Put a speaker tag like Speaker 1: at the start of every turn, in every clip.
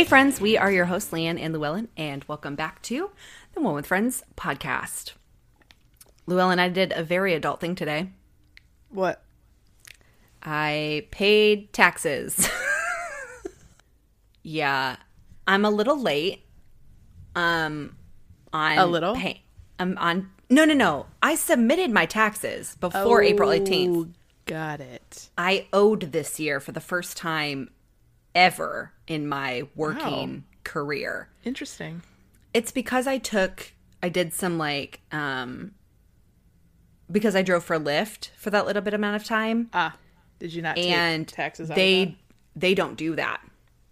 Speaker 1: Hey, friends, we are your hosts, Leanne and Llewellyn, and welcome back to the One with Friends podcast. Llewellyn, I did a very adult thing today.
Speaker 2: What?
Speaker 1: I paid taxes. yeah, I'm a little late. Um, on
Speaker 2: A little?
Speaker 1: Pay- I'm on. No, no, no. I submitted my taxes before April 18th.
Speaker 2: Oh, Got it.
Speaker 1: I owed this year for the first time ever in my working career.
Speaker 2: Interesting.
Speaker 1: It's because I took I did some like um because I drove for Lyft for that little bit amount of time
Speaker 2: Ah, did you not take
Speaker 1: and
Speaker 2: taxes out
Speaker 1: they they don't do that.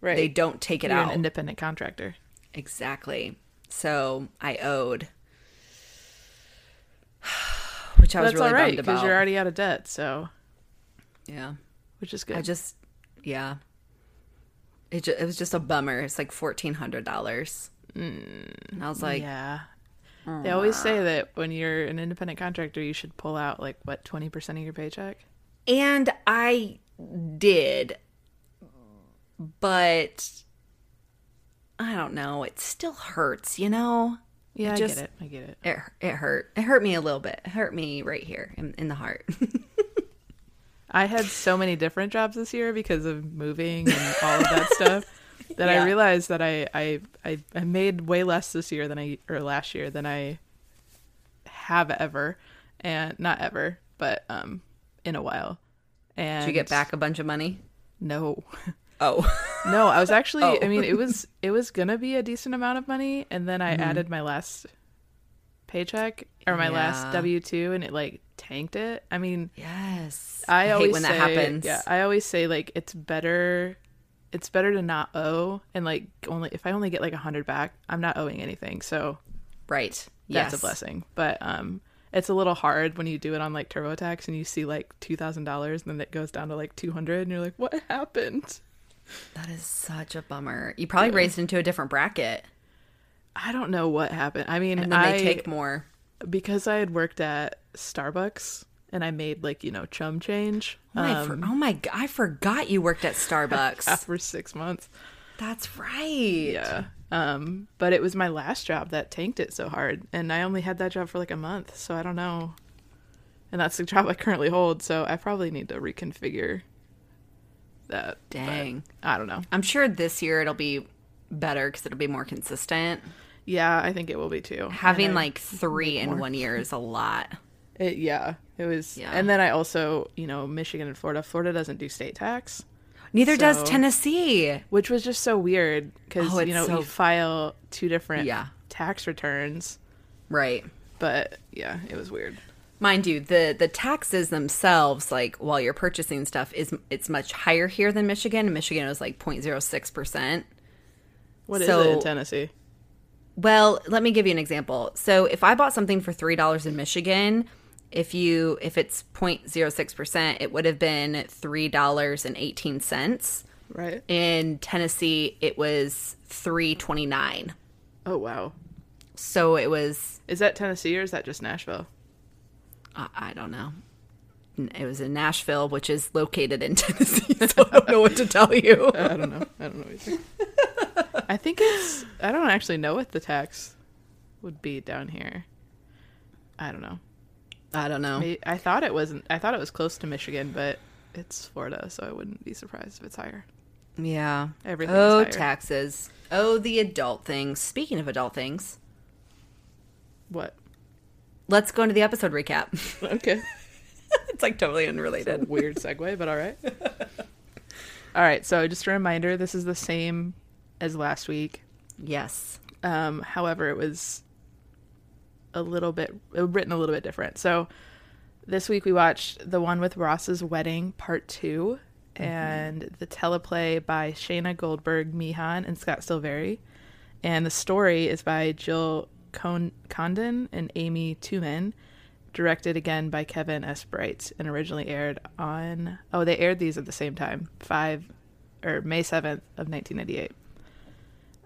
Speaker 2: Right.
Speaker 1: They don't take it
Speaker 2: You're
Speaker 1: out.
Speaker 2: an independent contractor.
Speaker 1: exactly. So I owed which I was
Speaker 2: That's
Speaker 1: really
Speaker 2: all right
Speaker 1: bummed
Speaker 2: because you're already out of debt, so
Speaker 1: yeah.
Speaker 2: which is good.
Speaker 1: I just, yeah. It, ju- it was just a bummer. It's like fourteen hundred dollars, and I was like,
Speaker 2: yeah. They always say that when you're an independent contractor, you should pull out like what twenty percent of your paycheck.
Speaker 1: and I did, but I don't know. It still hurts, you know.
Speaker 2: Yeah,
Speaker 1: Just-
Speaker 2: I get it. I get it.
Speaker 1: It it hurt. It hurt me a little bit. It hurt me right here in, in the heart.
Speaker 2: I had so many different jobs this year because of moving and all of that stuff that
Speaker 1: Yeah.
Speaker 2: I realized that I, I I I made way less this year than I or last year than I have ever, and not ever, but um in a while. And
Speaker 1: Did you get back a bunch of money?
Speaker 2: No,
Speaker 1: Oh,
Speaker 2: no. I was actually.
Speaker 1: Oh.
Speaker 2: I mean, it was it was gonna be a decent amount of money, and then I added my last paycheck or my last W two, and it like tanked it. I mean,
Speaker 1: yes.
Speaker 2: I,
Speaker 1: hate
Speaker 2: always
Speaker 1: when
Speaker 2: say,
Speaker 1: that happens.
Speaker 2: Yeah, I always say like it's better it's better to not owe and like only if I only get like a hundred back, I'm not owing anything. So
Speaker 1: right.
Speaker 2: that's
Speaker 1: Yes.
Speaker 2: a blessing. But um it's a little hard when you do it on like TurboTax and you see like two thousand dollars and then it goes down to like two hundred and you're like, What happened?
Speaker 1: That is such a bummer. You probably raised into a different bracket,
Speaker 2: I don't know what happened. I mean
Speaker 1: and then
Speaker 2: I
Speaker 1: they take more.
Speaker 2: because I had worked at Starbucks and I made like, you know, chum change
Speaker 1: Oh my, for,
Speaker 2: um,
Speaker 1: oh my god! I forgot you worked at Starbucks.
Speaker 2: for six months.
Speaker 1: That's right.
Speaker 2: Yeah. Um, but it was my last job that tanked it so hard, and I only had that job for like a month, so I don't know. And that's the job I currently hold, so I probably need to reconfigure that.
Speaker 1: Dang.
Speaker 2: I don't know.
Speaker 1: I'm sure this year it'll be better because it'll be more consistent.
Speaker 2: Yeah, I think it will be too.
Speaker 1: Having like three in
Speaker 2: more.
Speaker 1: one year is a lot.
Speaker 2: It, yeah, it was.
Speaker 1: Yeah.
Speaker 2: And then I also, you know, Michigan and Florida. Florida doesn't do state tax,
Speaker 1: Neither does Tennessee.
Speaker 2: which was just so weird because
Speaker 1: Oh,
Speaker 2: you know
Speaker 1: so-
Speaker 2: you file two different
Speaker 1: Yeah.
Speaker 2: tax returns,
Speaker 1: Right.
Speaker 2: but yeah, it was weird.
Speaker 1: Mind you, the the taxes themselves, like while you're purchasing stuff, is it's much higher here than Michigan. Michigan was like 0.06 percent.
Speaker 2: What is
Speaker 1: So-
Speaker 2: it in Tennessee?
Speaker 1: Well, let me give you an example. So if I bought something for three dollars in Michigan, if you if it's 0.06 percent, it would have been three dollars and eighteen cents.
Speaker 2: Right.
Speaker 1: In Tennessee, it was three twenty nine.
Speaker 2: Oh wow.
Speaker 1: So it was
Speaker 2: Is that Tennessee or is that just Nashville?
Speaker 1: I, I don't know. It was in Nashville, which is located in Tennessee. So I don't know what to tell you.
Speaker 2: I don't know. I don't know either. I think it's. I don't actually know what the tax would be down here. I don't know.
Speaker 1: I don't know.
Speaker 2: I thought it wasn't. I thought it was close to Michigan, but it's Florida, so I wouldn't be surprised if it's higher.
Speaker 1: Yeah.
Speaker 2: Everything
Speaker 1: Oh, taxes. Oh, the adult things. Speaking of adult things,
Speaker 2: What?
Speaker 1: let's go into the episode recap.
Speaker 2: Okay.
Speaker 1: it's like totally unrelated.
Speaker 2: Weird segue, but all right. all right. So just a reminder: this is the same as last week.
Speaker 1: Yes.
Speaker 2: Um, however, it was a little bit uh, written a little bit different. So this week we watched the one with Ross's wedding, part 2 and the teleplay by Shana Goldberg, Meehan, and Scott Silveri. And the story is by Jill Con- Condon and Amy Toomin, directed again by Kevin S. Bright, and originally aired on. Oh, they aired these at the same time, five or May seventh of nineteen ninety eight.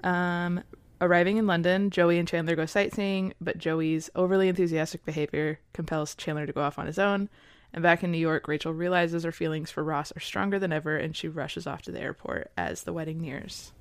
Speaker 2: Um, arriving in London, Joey and Chandler go sightseeing, but Joey's overly enthusiastic behavior compels Chandler to go off on his own. And back in New York, Rachel realizes her feelings for Ross are stronger than ever, and she rushes off to the airport as the wedding nears.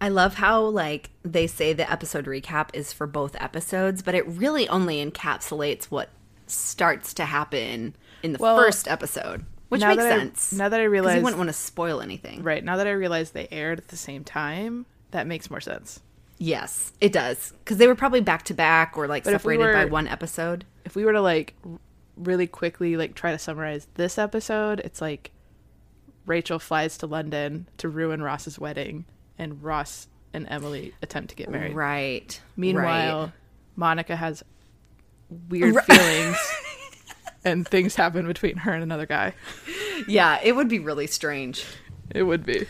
Speaker 1: I love how like they say the episode recap is for both episodes, but it really only encapsulates what starts to happen in the
Speaker 2: Well,
Speaker 1: first episode, which makes
Speaker 2: that I-
Speaker 1: sense.
Speaker 2: now that I realize-
Speaker 1: you wouldn't want to spoil anything.
Speaker 2: Right. Now that I realize they aired at the same time, that makes more sense.
Speaker 1: Yes, it does because they were probably back to back or like
Speaker 2: But if we
Speaker 1: separated by one episode.
Speaker 2: If we were to like really quickly like try to summarize this episode, it's like Rachel flies to London to ruin Ross's wedding and Ross and Emily attempt to get married.
Speaker 1: Right.
Speaker 2: Meanwhile,
Speaker 1: right.
Speaker 2: Monica has weird
Speaker 1: Right.
Speaker 2: feelings and things happen between her and another guy.
Speaker 1: yeah, it would be really strange.
Speaker 2: It would be.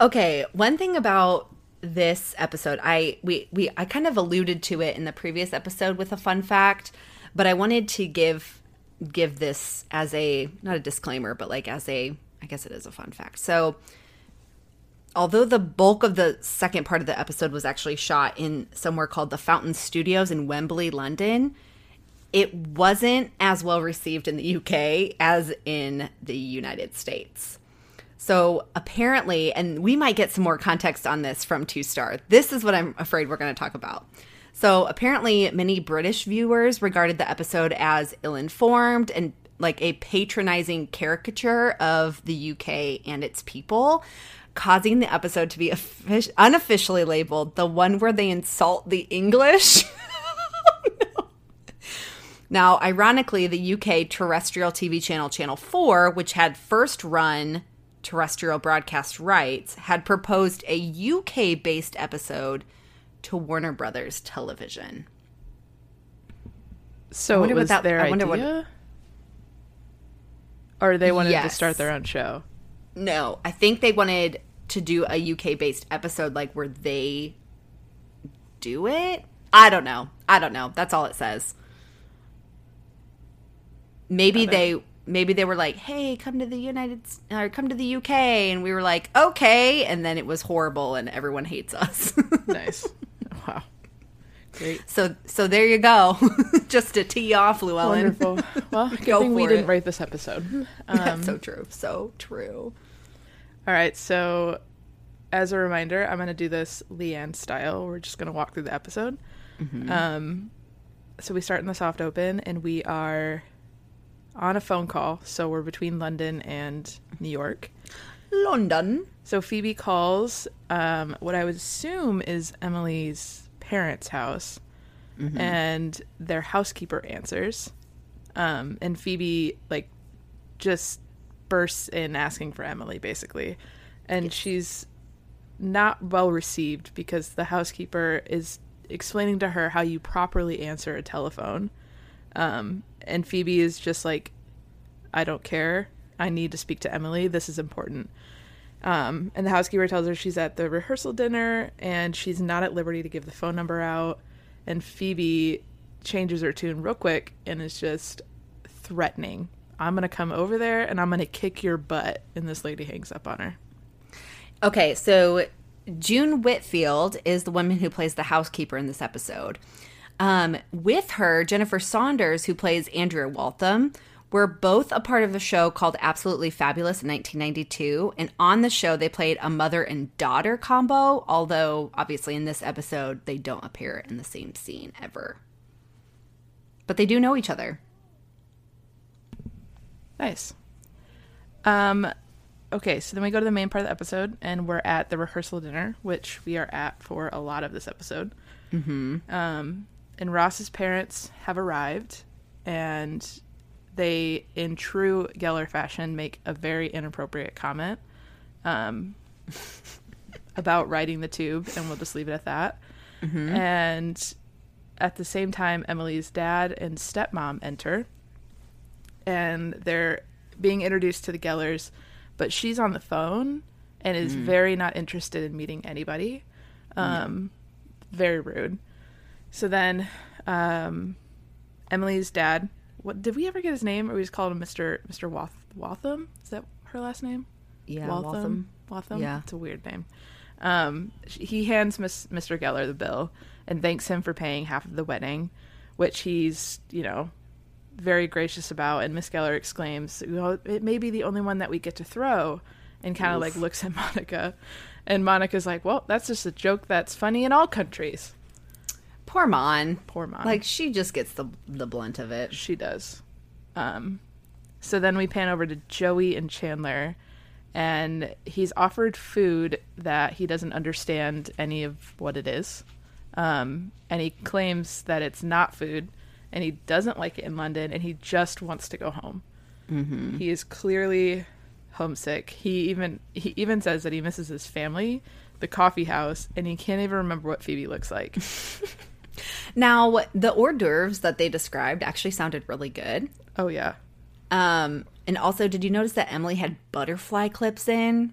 Speaker 1: Okay, one thing about this episode, I we we I kind of alluded to it in the previous episode with a fun fact, but I wanted to give give this as a not a disclaimer, but like as a I guess it is a fun fact. So, although the bulk of the second part of the episode was actually shot in somewhere called the Fountain Studios in Wembley, London, it wasn't as well received in the UK as in the United States. So apparently, and we might get some more context on this from Two Star. This is what I'm afraid we're going to talk about. So apparently, many British viewers regarded the episode as ill informed and like a patronizing caricature of the UK and its people, causing the episode to be offic- unofficially labeled the one where they insult the English. Now, ironically, the UK terrestrial TV channel Channel 4, which had first run terrestrial broadcast rights, had proposed a UK based episode to Warner Brothers Television.
Speaker 2: So
Speaker 1: wonder
Speaker 2: it
Speaker 1: what
Speaker 2: was
Speaker 1: that-
Speaker 2: their
Speaker 1: I wonder what-
Speaker 2: idea? Or they wanted to start their own show.
Speaker 1: No, I think they wanted to do a UK based episode like where they do it. I don't know. I don't know. That's all it says. Maybe they maybe they were like, "Hey, come to the United or come to the UK." And we were like, "Okay." And then it was horrible and everyone hates us.
Speaker 2: Nice. wow. Great.
Speaker 1: so so there you go. Just to tee off Llewellyn.
Speaker 2: Wonderful. Well, good
Speaker 1: Go
Speaker 2: thing we
Speaker 1: for
Speaker 2: didn't write this episode. Um,
Speaker 1: That's so true. So true.
Speaker 2: all right, so as a reminder, I'm going to do this Leanne style. We're just going to walk through the episode. Um, so we start in the soft open, and we are on a phone call. So we're between London and New York.
Speaker 1: London.
Speaker 2: So Phoebe calls um, what I would assume is Emily's parents' house, and their housekeeper answers. Um, and Phoebe like just bursts in asking for Emily, basically, and she's not well received because the housekeeper is explaining to her how you properly answer a telephone. Um, and Phoebe is just like, I don't care. I need to speak to Emily. This is important. Um, and the housekeeper tells her she's at the rehearsal dinner and she's not at liberty to give the phone number out. And Phoebe changes her tune real quick and is just threatening. I'm going to come over there and I'm going to kick your butt. And this lady hangs up on her.
Speaker 1: Okay, so June Whitfield is the woman who plays the housekeeper in this episode. Um, with her, Jennifer Saunders, who plays Andrea Waltham, were both a part of a show called Absolutely Fabulous in 1992. And on the show, they played a mother and daughter combo, although obviously in this episode, they don't appear in the same scene ever. But they do know each other.
Speaker 2: Nice. Um, okay, so then we go to the main part of the episode, and we're at the rehearsal dinner, which we are at for a lot of this episode. Mm-hmm. Um, and Ross's parents have arrived, and they, in true Geller fashion, make a very inappropriate comment um, about riding the tube, and we'll just leave it at that. And at the same time, Emily's dad and stepmom enter and they're being introduced to the Gellers, but she's on the phone and is very not interested in meeting anybody. Um, Very rude. So then, um, Emily's dad. What did we ever get his name? Or we just called him Mister Mister Wath, Waltham? Is that her last name?
Speaker 1: Yeah,
Speaker 2: Waltham. Waltham.
Speaker 1: Yeah.
Speaker 2: it's a weird name. Um, he hands Miss, Mr. Geller the bill and thanks him for paying half of the wedding, which he's you know very gracious about. And Miss Geller exclaims, "Well, it may be the only one that we get to throw," and kind of like looks at Monica. And Monica's like, well, that's just a joke that's funny in all countries.
Speaker 1: Poor Mon.
Speaker 2: Poor Mon.
Speaker 1: Like she just gets the the blunt of it.
Speaker 2: She does. Um, so then we pan over to Joey and Chandler, and he's offered food that he doesn't understand any of what it is. Um, and he claims that it's not food, and he doesn't like it in London, and he just wants to go home. Mm-hmm. He is clearly homesick. He even he even says that he misses his family, the coffee house, and he can't even remember what Phoebe looks like.
Speaker 1: Now the hors d'oeuvres that they described actually sounded really good.
Speaker 2: oh yeah,
Speaker 1: Um, and also, did you notice that Emily had butterfly clips in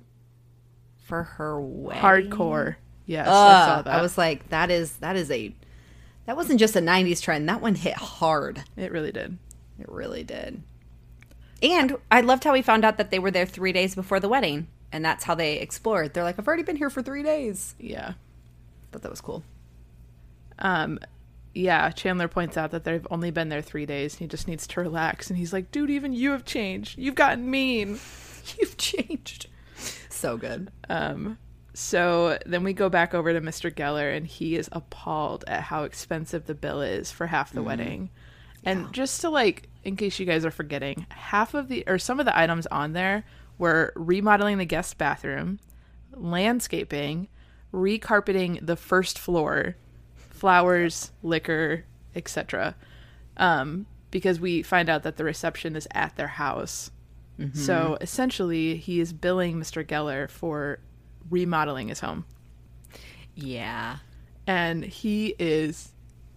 Speaker 1: for her wedding?
Speaker 2: hardcore. Yes, I saw that.
Speaker 1: I was like, that is that is a that wasn't just a '90s trend. That one hit hard.
Speaker 2: it really did.
Speaker 1: It really did. And I loved how we found out that they were there three days before the wedding, and that's how they explored. They're like, I've already been here for three days.
Speaker 2: Yeah.
Speaker 1: Thought that was cool.
Speaker 2: Um, yeah, Chandler points out that they've only been there three days. And he just needs to relax, and he's like, "Dude, even you have changed. You've gotten mean."
Speaker 1: You've changed. So good.
Speaker 2: Um, so then we go back over to Mr. Geller, and he is appalled at how expensive the bill is for half the wedding. And just to like, in case you guys are forgetting, half of the or some of the items on there were remodeling the guest bathroom, landscaping, recarpeting the first floor, flowers, liquor, etc. Um, because we find out that the reception is at their house. So essentially, he is billing Mr. Geller for remodeling his home.
Speaker 1: Yeah.
Speaker 2: And he is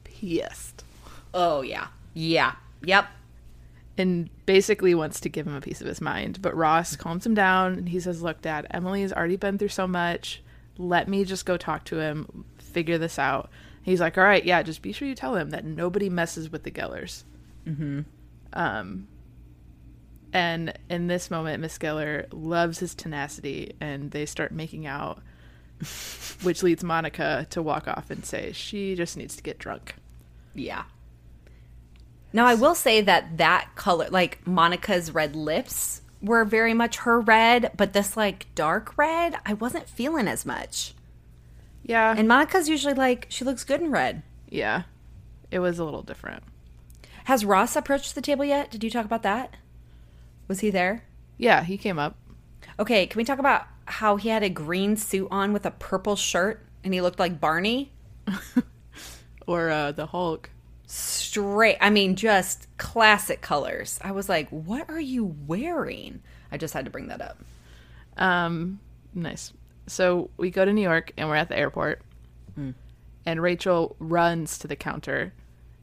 Speaker 2: pissed
Speaker 1: Oh yeah. Yeah. Yep.
Speaker 2: and basically wants to give him a piece of his mind. But Ross calms him down and he says, Look, Dad, Emily has already been through so much. Let me just go talk to him, figure this out. He's like, All right, yeah, just be sure you tell him that nobody messes with the Gellers. Mm-hmm. Um, and in this moment, Miss Geller loves his tenacity and they start making out, which leads Monica to walk off and say she just needs to get drunk.
Speaker 1: Yeah. Now I will say that that color, like Monica's red lips, were very much her red, but this like dark red, I wasn't feeling as much.
Speaker 2: Yeah.
Speaker 1: And Monica's usually like she looks good in red.
Speaker 2: yeah. It was a little different.
Speaker 1: Has Ross approached the table yet? Did you talk about that? Was he there?
Speaker 2: Yeah, he came up.
Speaker 1: Okay, can we talk about how he had a green suit on with a purple shirt and he looked like Barney?
Speaker 2: Or uh, the Hulk.
Speaker 1: Straight, I mean, just classic colors. I was like, what are you wearing? I just had to bring that up.
Speaker 2: Um, nice. So we go to New York and we're at the airport. And Rachel runs to the counter.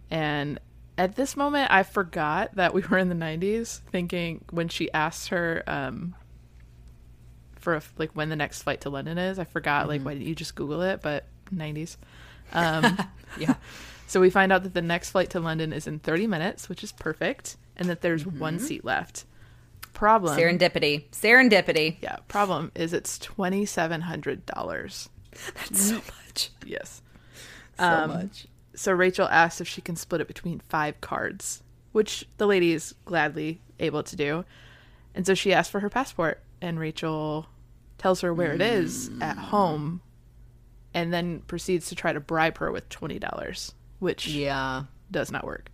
Speaker 2: And at this moment, I forgot that we were in the 90s, thinking when she asked her um, for a, like when the next flight to London is, I forgot, like, why didn't you just Google it? But 90s. Um,
Speaker 1: Yeah.
Speaker 2: So we find out that the next flight to London is in 30 minutes, which is perfect, and that there's one seat left. Problem.
Speaker 1: Serendipity. Serendipity.
Speaker 2: yeah, problem is it's $2,700.
Speaker 1: That's so much.
Speaker 2: Yes.
Speaker 1: So
Speaker 2: Um,
Speaker 1: much.
Speaker 2: So Rachel asks if she can split it between five cards, which the lady is gladly able to do. And so she asks for her passport, and Rachel tells her where it is at home, and then proceeds to try to bribe her with $20, which
Speaker 1: Yeah.
Speaker 2: does not work.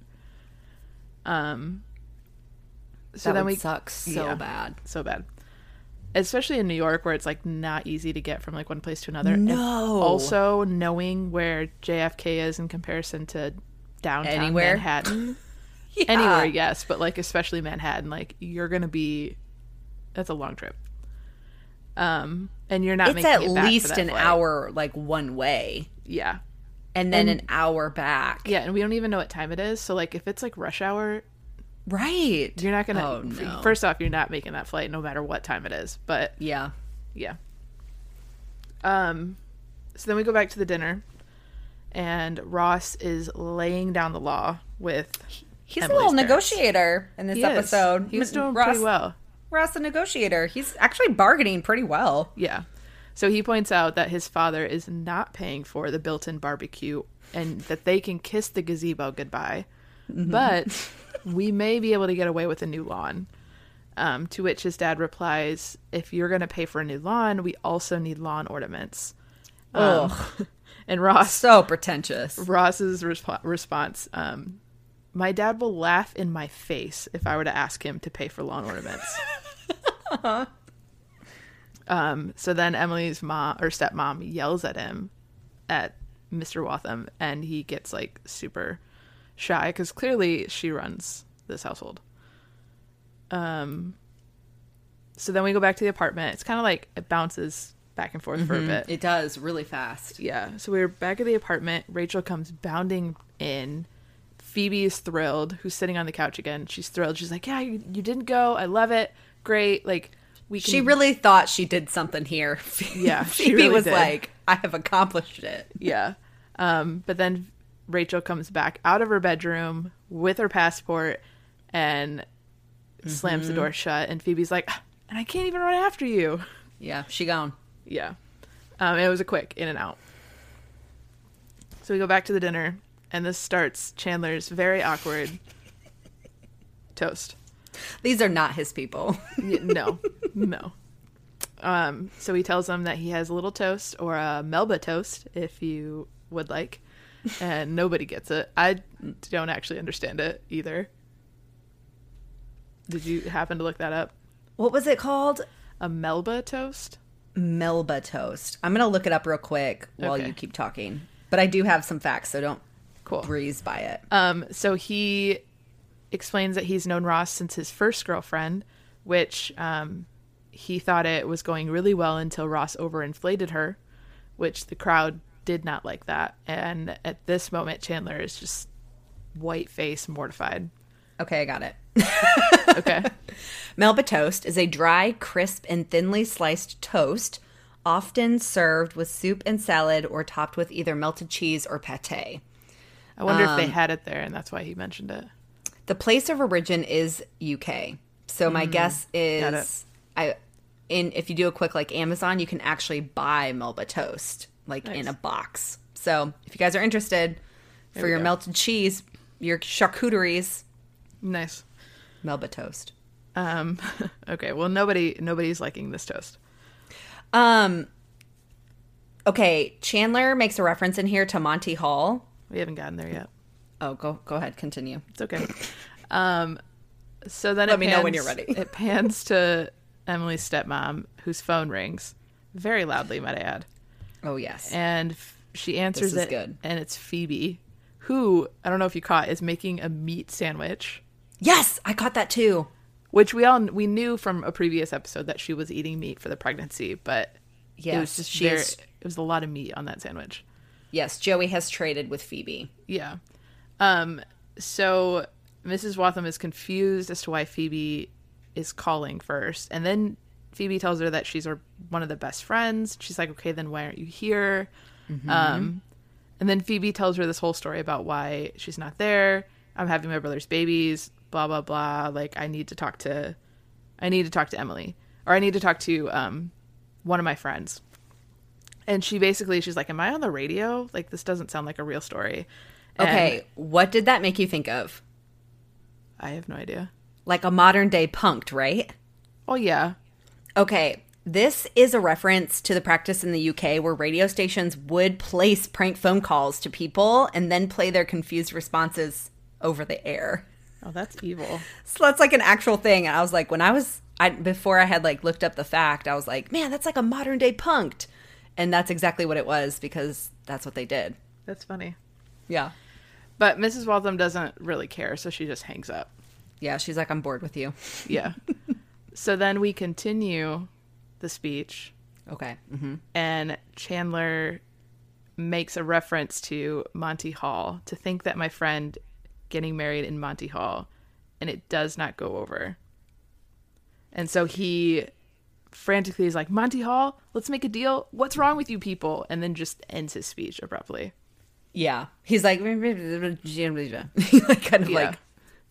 Speaker 2: Um. So
Speaker 1: that
Speaker 2: then we
Speaker 1: suck so
Speaker 2: yeah.
Speaker 1: bad.
Speaker 2: so bad, especially in New York where it's like not easy to get from like one place to another. And
Speaker 1: No.
Speaker 2: also knowing where JFK is in comparison to downtown
Speaker 1: Anywhere?
Speaker 2: Manhattan.
Speaker 1: Yeah.
Speaker 2: Anywhere, yes, but like especially Manhattan, like you're gonna be. That's a long trip. Um, and you're not
Speaker 1: It's
Speaker 2: making
Speaker 1: at
Speaker 2: it
Speaker 1: least an
Speaker 2: flight.
Speaker 1: hour, like one way,
Speaker 2: Yeah,
Speaker 1: and then
Speaker 2: And-
Speaker 1: an hour back.
Speaker 2: yeah, and we don't even know what time it is. So like, if it's like rush hour,
Speaker 1: Right.
Speaker 2: You're not gonna.
Speaker 1: Oh, no.
Speaker 2: First off, you're not making that flight no matter what time it is. But
Speaker 1: Yeah.
Speaker 2: yeah. Um, so then we go back to the dinner, and Ross is laying down the law with.
Speaker 1: He's
Speaker 2: Emily's
Speaker 1: a little
Speaker 2: parents.
Speaker 1: negotiator in this
Speaker 2: He is.
Speaker 1: episode.
Speaker 2: He's doing
Speaker 1: Ross,
Speaker 2: pretty well.
Speaker 1: Ross, the negotiator. He's actually bargaining pretty well.
Speaker 2: Yeah. So he points out that his father is not paying for the built-in barbecue, and that they can kiss the gazebo goodbye,
Speaker 1: Mm-hmm.
Speaker 2: but we may be able to get away with a new lawn. Um, to which his dad replies, "If you're going to pay for a new lawn, we also need lawn ornaments." Um,
Speaker 1: Ugh.
Speaker 2: and Ross
Speaker 1: So pretentious.
Speaker 2: Ross's resp- response, um, "My dad will laugh in my face if I were to ask him to pay for lawn ornaments." um, so then Emily's mom or stepmom yells at him, at Mr. Waltham, and he gets like super shy because clearly she runs this household. Um. So then we go back to the apartment. It's kind of like it bounces back and forth for a bit.
Speaker 1: It does really fast.
Speaker 2: Yeah. So we're back at the apartment. Rachel comes bounding in. Phoebe is thrilled, who's sitting on the couch again. She's thrilled. She's like, Yeah, you, you didn't go. I love it. Great. Like, we can.
Speaker 1: She really thought she did something here.
Speaker 2: Yeah, she
Speaker 1: Phoebe
Speaker 2: really
Speaker 1: was
Speaker 2: did.
Speaker 1: like, I have accomplished it.
Speaker 2: Yeah. Um, but then Rachel comes back out of her bedroom with her passport and slams the door shut. And Phoebe's like, "Ah, And I can't even run after you.
Speaker 1: Yeah, she gone.
Speaker 2: Yeah. Um, it was a quick in and out. So we go back to the dinner, and this starts Chandler's very awkward toast.
Speaker 1: These are not his people.
Speaker 2: No, no. Um, so he tells them that he has a little toast or a Melba toast, if you would like, and nobody gets it. I don't actually understand it either. Did you happen to look that up?
Speaker 1: what was it called?
Speaker 2: A Melba toast?
Speaker 1: Melba toast. I'm gonna look it up real quick while
Speaker 2: Okay.
Speaker 1: you keep talking. But I do have some facts, so don't
Speaker 2: Cool.
Speaker 1: breeze by it.
Speaker 2: Um, so he explains that he's known Ross since his first girlfriend, which um, he thought it was going really well until Ross overinflated her, which the crowd did not like that. And at this moment, Chandler is just white face mortified.
Speaker 1: Okay, I got it.
Speaker 2: Okay.
Speaker 1: Melba toast is a dry, crisp, and thinly sliced toast, often served with soup and salad or topped with either melted cheese or pate.
Speaker 2: I wonder if they had it there and that's why he mentioned it.
Speaker 1: The place of origin is UK. So my guess
Speaker 2: Mm, got
Speaker 1: is I in if you do a quick like Amazon, you can actually buy Melba toast like in a box. So if you guys are interested for your
Speaker 2: go.
Speaker 1: melted cheese, your charcuteries,
Speaker 2: Nice.
Speaker 1: Melba toast.
Speaker 2: Um, okay. Well, nobody, nobody's liking this toast.
Speaker 1: Um Okay, Chandler makes a reference in here to Monty Hall.
Speaker 2: We haven't gotten there yet.
Speaker 1: Oh, go go ahead, continue.
Speaker 2: It's okay. Um, so then
Speaker 1: Let me
Speaker 2: pans,
Speaker 1: know when you're ready.
Speaker 2: it pans to Emily's stepmom, whose phone rings very loudly, might I add,
Speaker 1: Oh yes.
Speaker 2: and f- she answers
Speaker 1: This is
Speaker 2: it,
Speaker 1: good.
Speaker 2: and it's Phoebe, who I don't know if you caught is making a meat sandwich,
Speaker 1: yes, I caught that too.
Speaker 2: which we all we knew from a previous episode that she was eating meat for the pregnancy, but it
Speaker 1: Yes,
Speaker 2: was just
Speaker 1: she
Speaker 2: very, it was a lot of meat on that sandwich.
Speaker 1: Yes, Joey has traded with Phoebe.
Speaker 2: Yeah. Um so Mrs. Waltham is confused as to why Phoebe is calling first. And then Phoebe tells her that she's her one of the best friends. She's like, "Okay, then why aren't you here?" Um and then Phoebe tells her this whole story about why she's not there. I'm having my brother's babies, blah blah blah. Like I need to talk to I need to talk to Emily or I need to talk to um one of my friends. And she basically she's like, "Am I on the radio? Like this doesn't sound like a real story." And
Speaker 1: Okay, what did that make you think of?
Speaker 2: I have no idea.
Speaker 1: Like a modern day punked, right?
Speaker 2: Oh yeah.
Speaker 1: Okay, this is a reference to the practice in the UK where radio stations would place prank phone calls to people and then play their confused responses over the air.
Speaker 2: Oh, that's evil.
Speaker 1: So that's like an actual thing. And I was like, when I was, I before I had like looked up the fact, I was like, man, that's like a modern day punked. And that's exactly what it was because that's what they did.
Speaker 2: That's funny.
Speaker 1: Yeah.
Speaker 2: But Mrs. Waltham doesn't really care, so she just hangs up.
Speaker 1: Yeah, she's like, I'm bored with you.
Speaker 2: Yeah. so then we continue the speech,
Speaker 1: Okay. hmm
Speaker 2: and Chandler makes a reference to Monty Hall to think that my friend getting married in Monty Hall, and it does not go over. And so he frantically is like, Monty Hall, let's make a deal. What's wrong with you people? And then just ends his speech abruptly.
Speaker 1: Yeah. He's like, he like kind of
Speaker 2: Yeah.
Speaker 1: like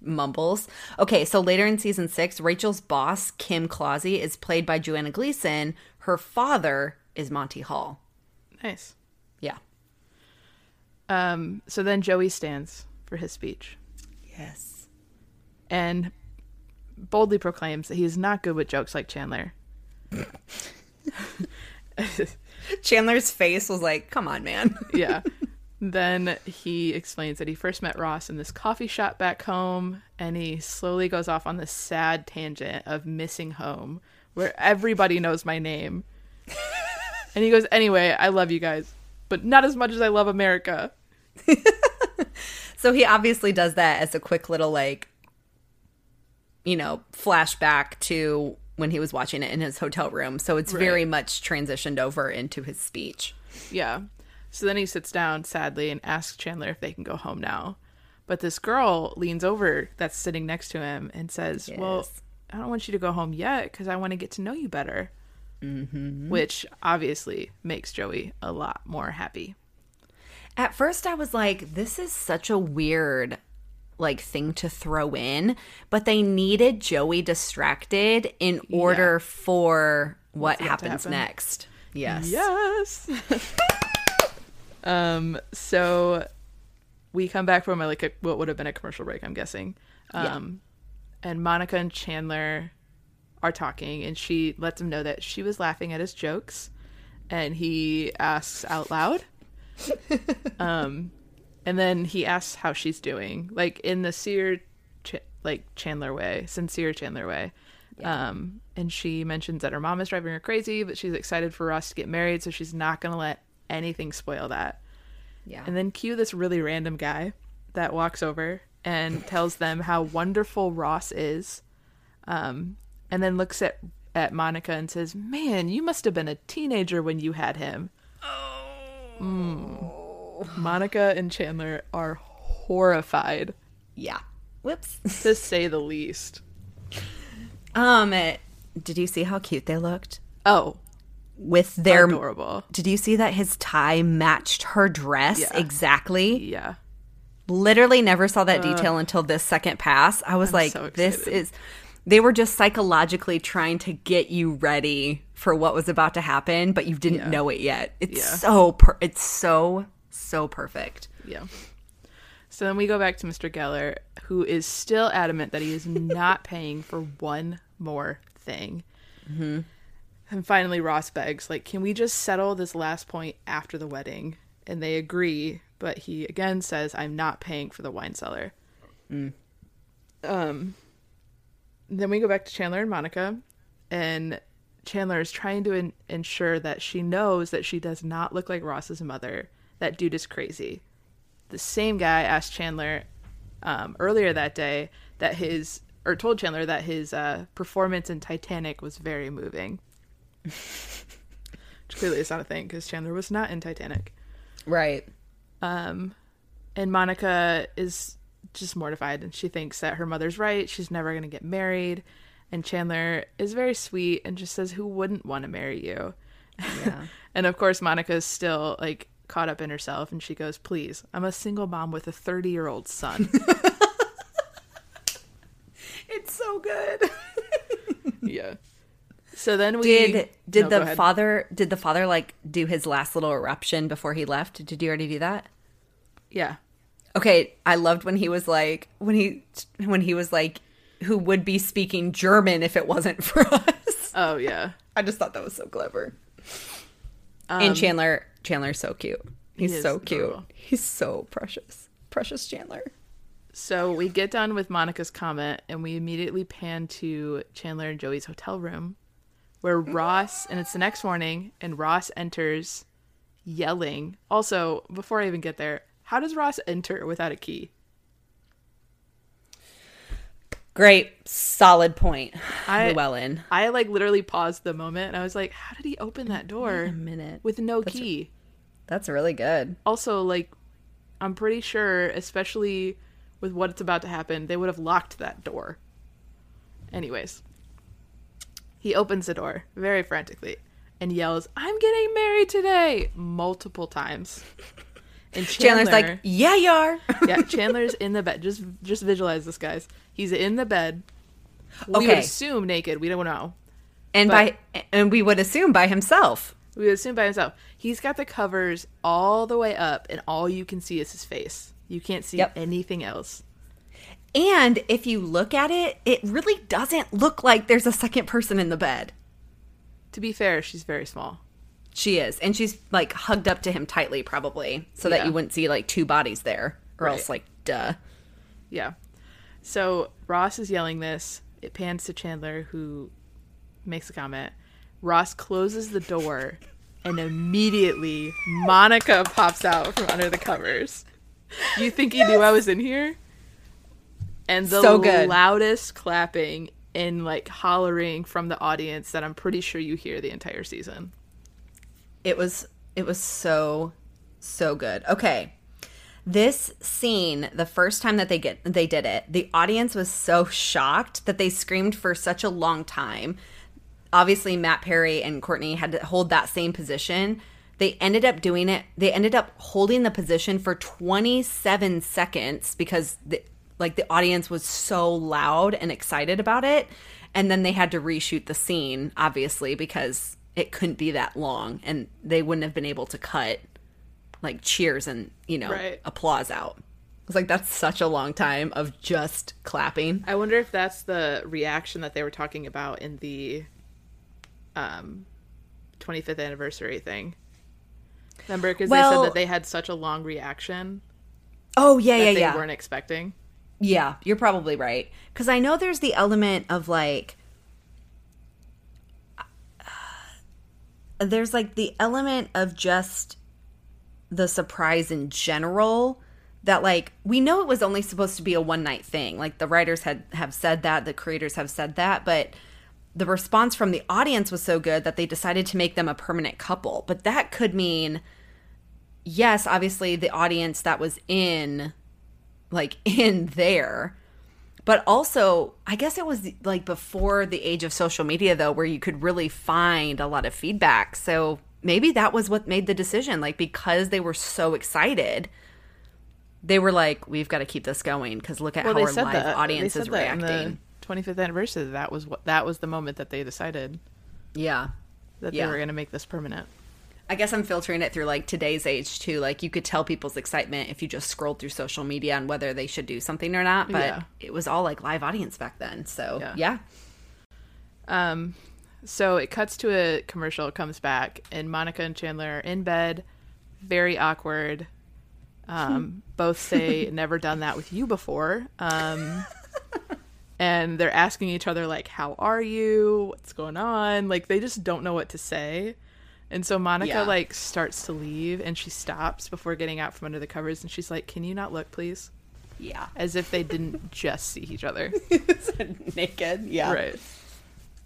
Speaker 1: mumbles. Okay, so later in season six, Rachel's boss, Kim Clozzi, is played by Joanna Gleason. Her father is Monty Hall.
Speaker 2: Nice.
Speaker 1: Yeah.
Speaker 2: Um, so then Joey stands for his speech.
Speaker 1: Yes.
Speaker 2: And boldly proclaims that he is not good with jokes like Chandler.
Speaker 1: Chandler's face was like, "Come on, man."
Speaker 2: yeah. Then he explains that he first met Ross in this coffee shop back home, and he slowly goes off on this sad tangent of missing home, where everybody knows my name. and he goes, Anyway, I love you guys, but not as much as I love America.
Speaker 1: so he obviously does that as a quick little, like, you know, flashback to when he was watching it in his hotel room. So it's
Speaker 2: Right.
Speaker 1: very much transitioned over into his speech.
Speaker 2: Yeah. So then he sits down sadly and asks Chandler if they can go home now. But this girl leans over that's sitting next to him and says, Well, I don't want you to go home yet because I want to get to know you better. Mm-hmm. Which obviously makes Joey a lot more happy.
Speaker 1: At first, I was like, this is such a weird like thing to throw in, but they needed Joey distracted in order for what happens
Speaker 2: happen.
Speaker 1: next. Yes.
Speaker 2: Yes. um. So we come back from a, like a, what would have been a commercial break, I'm guessing.
Speaker 1: Yeah.
Speaker 2: Um, and Monica and Chandler are talking, and she lets him know that she was laughing at his jokes, and he asks out loud. um, and then he asks how she's doing, like in the seer, Ch- like Chandler way, sincere Chandler way. Um, and she mentions that her mom is driving her crazy, but she's excited for Ross to get married, so she's not gonna let anything spoil that.
Speaker 1: Yeah.
Speaker 2: And then cue this really random guy that walks over and tells them how wonderful Ross is. Um, and then looks at at Monica and says, "Man, you must have been a teenager when you had him." Oh. Monica and Chandler are horrified,
Speaker 1: yeah. Whoops.
Speaker 2: to say the least.
Speaker 1: Um, eh, did you see how cute they looked
Speaker 2: Oh,
Speaker 1: with their?
Speaker 2: adorable.
Speaker 1: Did you see that his tie matched her dress
Speaker 2: Yeah.
Speaker 1: exactly?
Speaker 2: Yeah.
Speaker 1: Literally never saw that detail until this second pass. I was like,
Speaker 2: so
Speaker 1: this is. They were just psychologically trying to get you ready for what was about to happen, but you didn't
Speaker 2: Yeah.
Speaker 1: know it yet. It's
Speaker 2: Yeah.
Speaker 1: so per- it's so so perfect.
Speaker 2: Yeah. So then we go back to Mr. Geller, who is still adamant that he is not paying for one more thing. Mm-hmm. And finally, Ross begs, like, can we just settle this last point after the wedding? And they agree, but he again says, I'm not paying for the wine cellar. Um, then we go back to Chandler and Monica, and Chandler is trying to en- ensure that she knows that she does not look like Ross's mother. That dude is crazy. The same guy asked Chandler um, earlier that day that his, or told Chandler that his uh, performance in Titanic was very moving. Which clearly is not a thing because Chandler was not in Titanic.
Speaker 1: Right.
Speaker 2: Um, and Monica is just mortified and she thinks that her mother's right. She's never going to get married. And Chandler is very sweet and just says, Who wouldn't want to marry you?
Speaker 1: Yeah.
Speaker 2: And of course, Monica is still like caught up in herself and she goes, Please, I'm a single mom with a 30 year old son.
Speaker 1: it's so good.
Speaker 2: yeah. So then we
Speaker 1: Did did
Speaker 2: No,
Speaker 1: the father did the father like do his last little eruption before he left? Did you already do that?
Speaker 2: Yeah.
Speaker 1: Okay, I loved when he was like when he when he was like who would be speaking German if it wasn't for us.
Speaker 2: Oh, yeah.
Speaker 1: I just thought that was so clever. and Chandler Chandler's so cute. He's
Speaker 2: Um, is
Speaker 1: so cute.
Speaker 2: adorable.
Speaker 1: He's so precious. Precious Chandler.
Speaker 2: So we get done with Monica's comment and we immediately pan to Chandler and Joey's hotel room where Ross, and it's the next morning, and Ross enters yelling. Also, before I even get there, how does Ross enter without a key?
Speaker 1: Great, solid point.
Speaker 2: I-
Speaker 1: Llewellyn.
Speaker 2: I like literally paused the moment and I was like, how did he open that door
Speaker 1: a minute.
Speaker 2: with no key?
Speaker 1: That's really good.
Speaker 2: Also, like, I'm pretty sure, especially with what's about to happen, they would have locked that door. Anyways, he opens the door very frantically and yells, I'm getting married today! multiple times. And
Speaker 1: Chandler's like, "Yeah, you are."
Speaker 2: yeah, Chandler's in the bed. Just just visualize this, guys. He's in the bed. We would
Speaker 1: Okay.
Speaker 2: assume naked. We don't know.
Speaker 1: and
Speaker 2: But-
Speaker 1: by and we would assume by himself.
Speaker 2: We would assume by himself. He's got the covers all the way up, and all you can see is his face. You can't see
Speaker 1: Yep.
Speaker 2: anything else.
Speaker 1: And if you look at it, it really doesn't look like there's a second person in the bed.
Speaker 2: To be fair, she's very small.
Speaker 1: She is. And she's like hugged up to him tightly, probably, so that you wouldn't see like two bodies there. Or
Speaker 2: Right.
Speaker 1: else, like, duh.
Speaker 2: Yeah. So Ross is yelling this. It pans to Chandler, who makes a comment. Ross closes the door, and immediately Monica pops out from under the covers. You think he knew I was in here? And the
Speaker 1: So good.
Speaker 2: loudest clapping and like hollering from the audience that I'm pretty sure you hear the entire season.
Speaker 1: It was it was so so good. Okay. This scene, the first time that they get they did it, the audience was so shocked that they screamed for such a long time. Obviously, Matt Perry and Courteney had to hold that same position. They ended up doing it. They ended up holding the position for 27 seconds because the, like the audience was so loud and excited about it. And then they had to reshoot the scene, obviously, because it couldn't be that long and they wouldn't have been able to cut like cheers and, you know,
Speaker 2: Right.
Speaker 1: applause out. I was like, that's such a long time of just clapping.
Speaker 2: I wonder if that's the reaction that they were talking about in the um 25th anniversary thing. Remember because they said that they had such a long reaction
Speaker 1: Oh, yeah,
Speaker 2: that
Speaker 1: yeah,
Speaker 2: they
Speaker 1: yeah.
Speaker 2: weren't expecting.
Speaker 1: Yeah, you're probably right. Because I know there's the element of like, uh, there's like the element of just the surprise in general that like we know it was only supposed to be a one night thing like the writers had have said that the creators have said that but the response from the audience was so good that they decided to make them a permanent couple but that could mean yes obviously the audience that was in like in there but also i guess it was like before the age of social media though where you could really find a lot of feedback so maybe that was what made the decision like because they were so excited they were like we've got to keep this going because look at
Speaker 2: Well,
Speaker 1: how our live
Speaker 2: that
Speaker 1: audience
Speaker 2: they
Speaker 1: is
Speaker 2: said that in
Speaker 1: reacting
Speaker 2: the 25th anniversary. That was what that was the moment that they decided
Speaker 1: yeah
Speaker 2: that
Speaker 1: Yeah.
Speaker 2: they were going to make this permanent.
Speaker 1: I guess I'm filtering it through like today's age too. Like you could tell people's excitement if you just scrolled through social media on whether they should do something or not. But
Speaker 2: Yeah.
Speaker 1: it was all like live audience back then. So
Speaker 2: Yeah.
Speaker 1: yeah.
Speaker 2: Um, so it cuts to a commercial, it comes back, and Monica and Chandler are in bed, very awkward. Um, both say, never done that with you before. Um, and they're asking each other, like, how are you? What's going on? Like, they just don't know what to say. And so Monica,
Speaker 1: Yeah.
Speaker 2: like, starts to leave, and she stops before getting out from under the covers, and she's like, can you not look, please?
Speaker 1: Yeah.
Speaker 2: As if they didn't just see each other.
Speaker 1: Naked. Yeah.
Speaker 2: Right.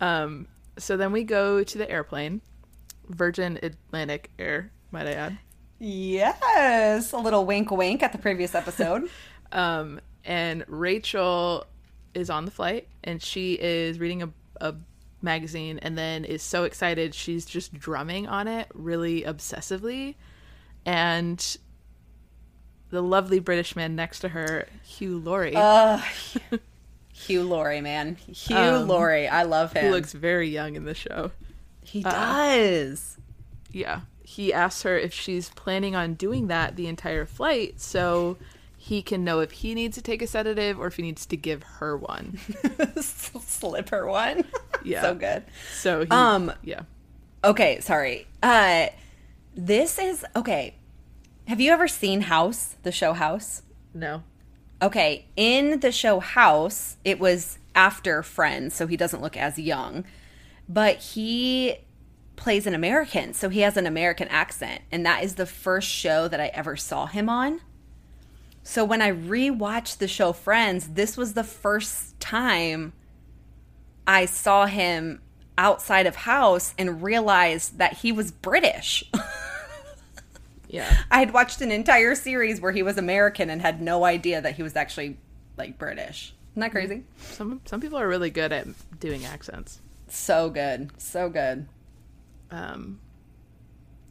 Speaker 2: Um, so then we go to the airplane, Virgin Atlantic Air, might I add.
Speaker 1: Yes. A little wink wink at the previous episode.
Speaker 2: Um, and Rachel is on the flight and she is reading a, a magazine and then is so excited she's just drumming on it really obsessively. And the lovely British man next to her, Hugh Laurie,
Speaker 1: Hugh Laurie, man. Hugh
Speaker 2: Um,
Speaker 1: Laurie. I love him.
Speaker 2: He looks very young in the show.
Speaker 1: he does.
Speaker 2: Yeah. He asks her if she's planning on doing that the entire flight so he can know if he needs to take a sedative or if he needs to give her one.
Speaker 1: Slip her one.
Speaker 2: Yeah.
Speaker 1: so good.
Speaker 2: So he,
Speaker 1: Um,
Speaker 2: yeah.
Speaker 1: Okay, sorry. Uh this is okay. Have you ever seen House, the show House?
Speaker 2: No.
Speaker 1: Okay, in the show House, it was after Friends, so he doesn't look as young. But he plays an American, so he has an American accent, and that is the first show that I ever saw him on. So when I rewatched the show Friends, this was the first time I saw him outside of House and realized that he was British.
Speaker 2: Yeah.
Speaker 1: I had watched an entire series where he was American and had no idea that he was actually like British. Isn't that crazy?
Speaker 2: Some some people are really good at doing accents.
Speaker 1: So good. So good.
Speaker 2: Um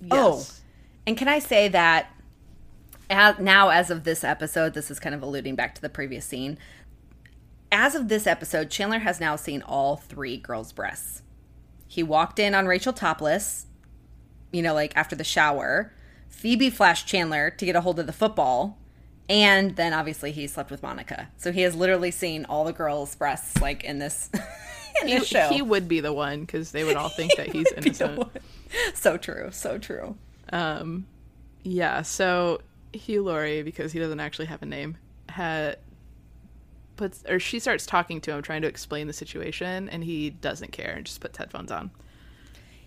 Speaker 1: Oh. And can I say that as, now, as of this episode, this is kind of alluding back to the previous scene. As of this episode, Chandler has now seen all three girls' breasts. He walked in on Rachel topless, you know, like after the shower. Phoebe flashed Chandler to get a hold of the football. And then obviously he slept with Monica. So he has literally seen all the girls' breasts like in this in
Speaker 2: He,
Speaker 1: this show.
Speaker 2: he would be the one because they would all think that he's innocent.
Speaker 1: So true, so true.
Speaker 2: Um, yeah. So Hugh Laurie, because he doesn't actually have a name, had puts or she starts talking to him, trying to explain the situation, and he doesn't care and just puts headphones on.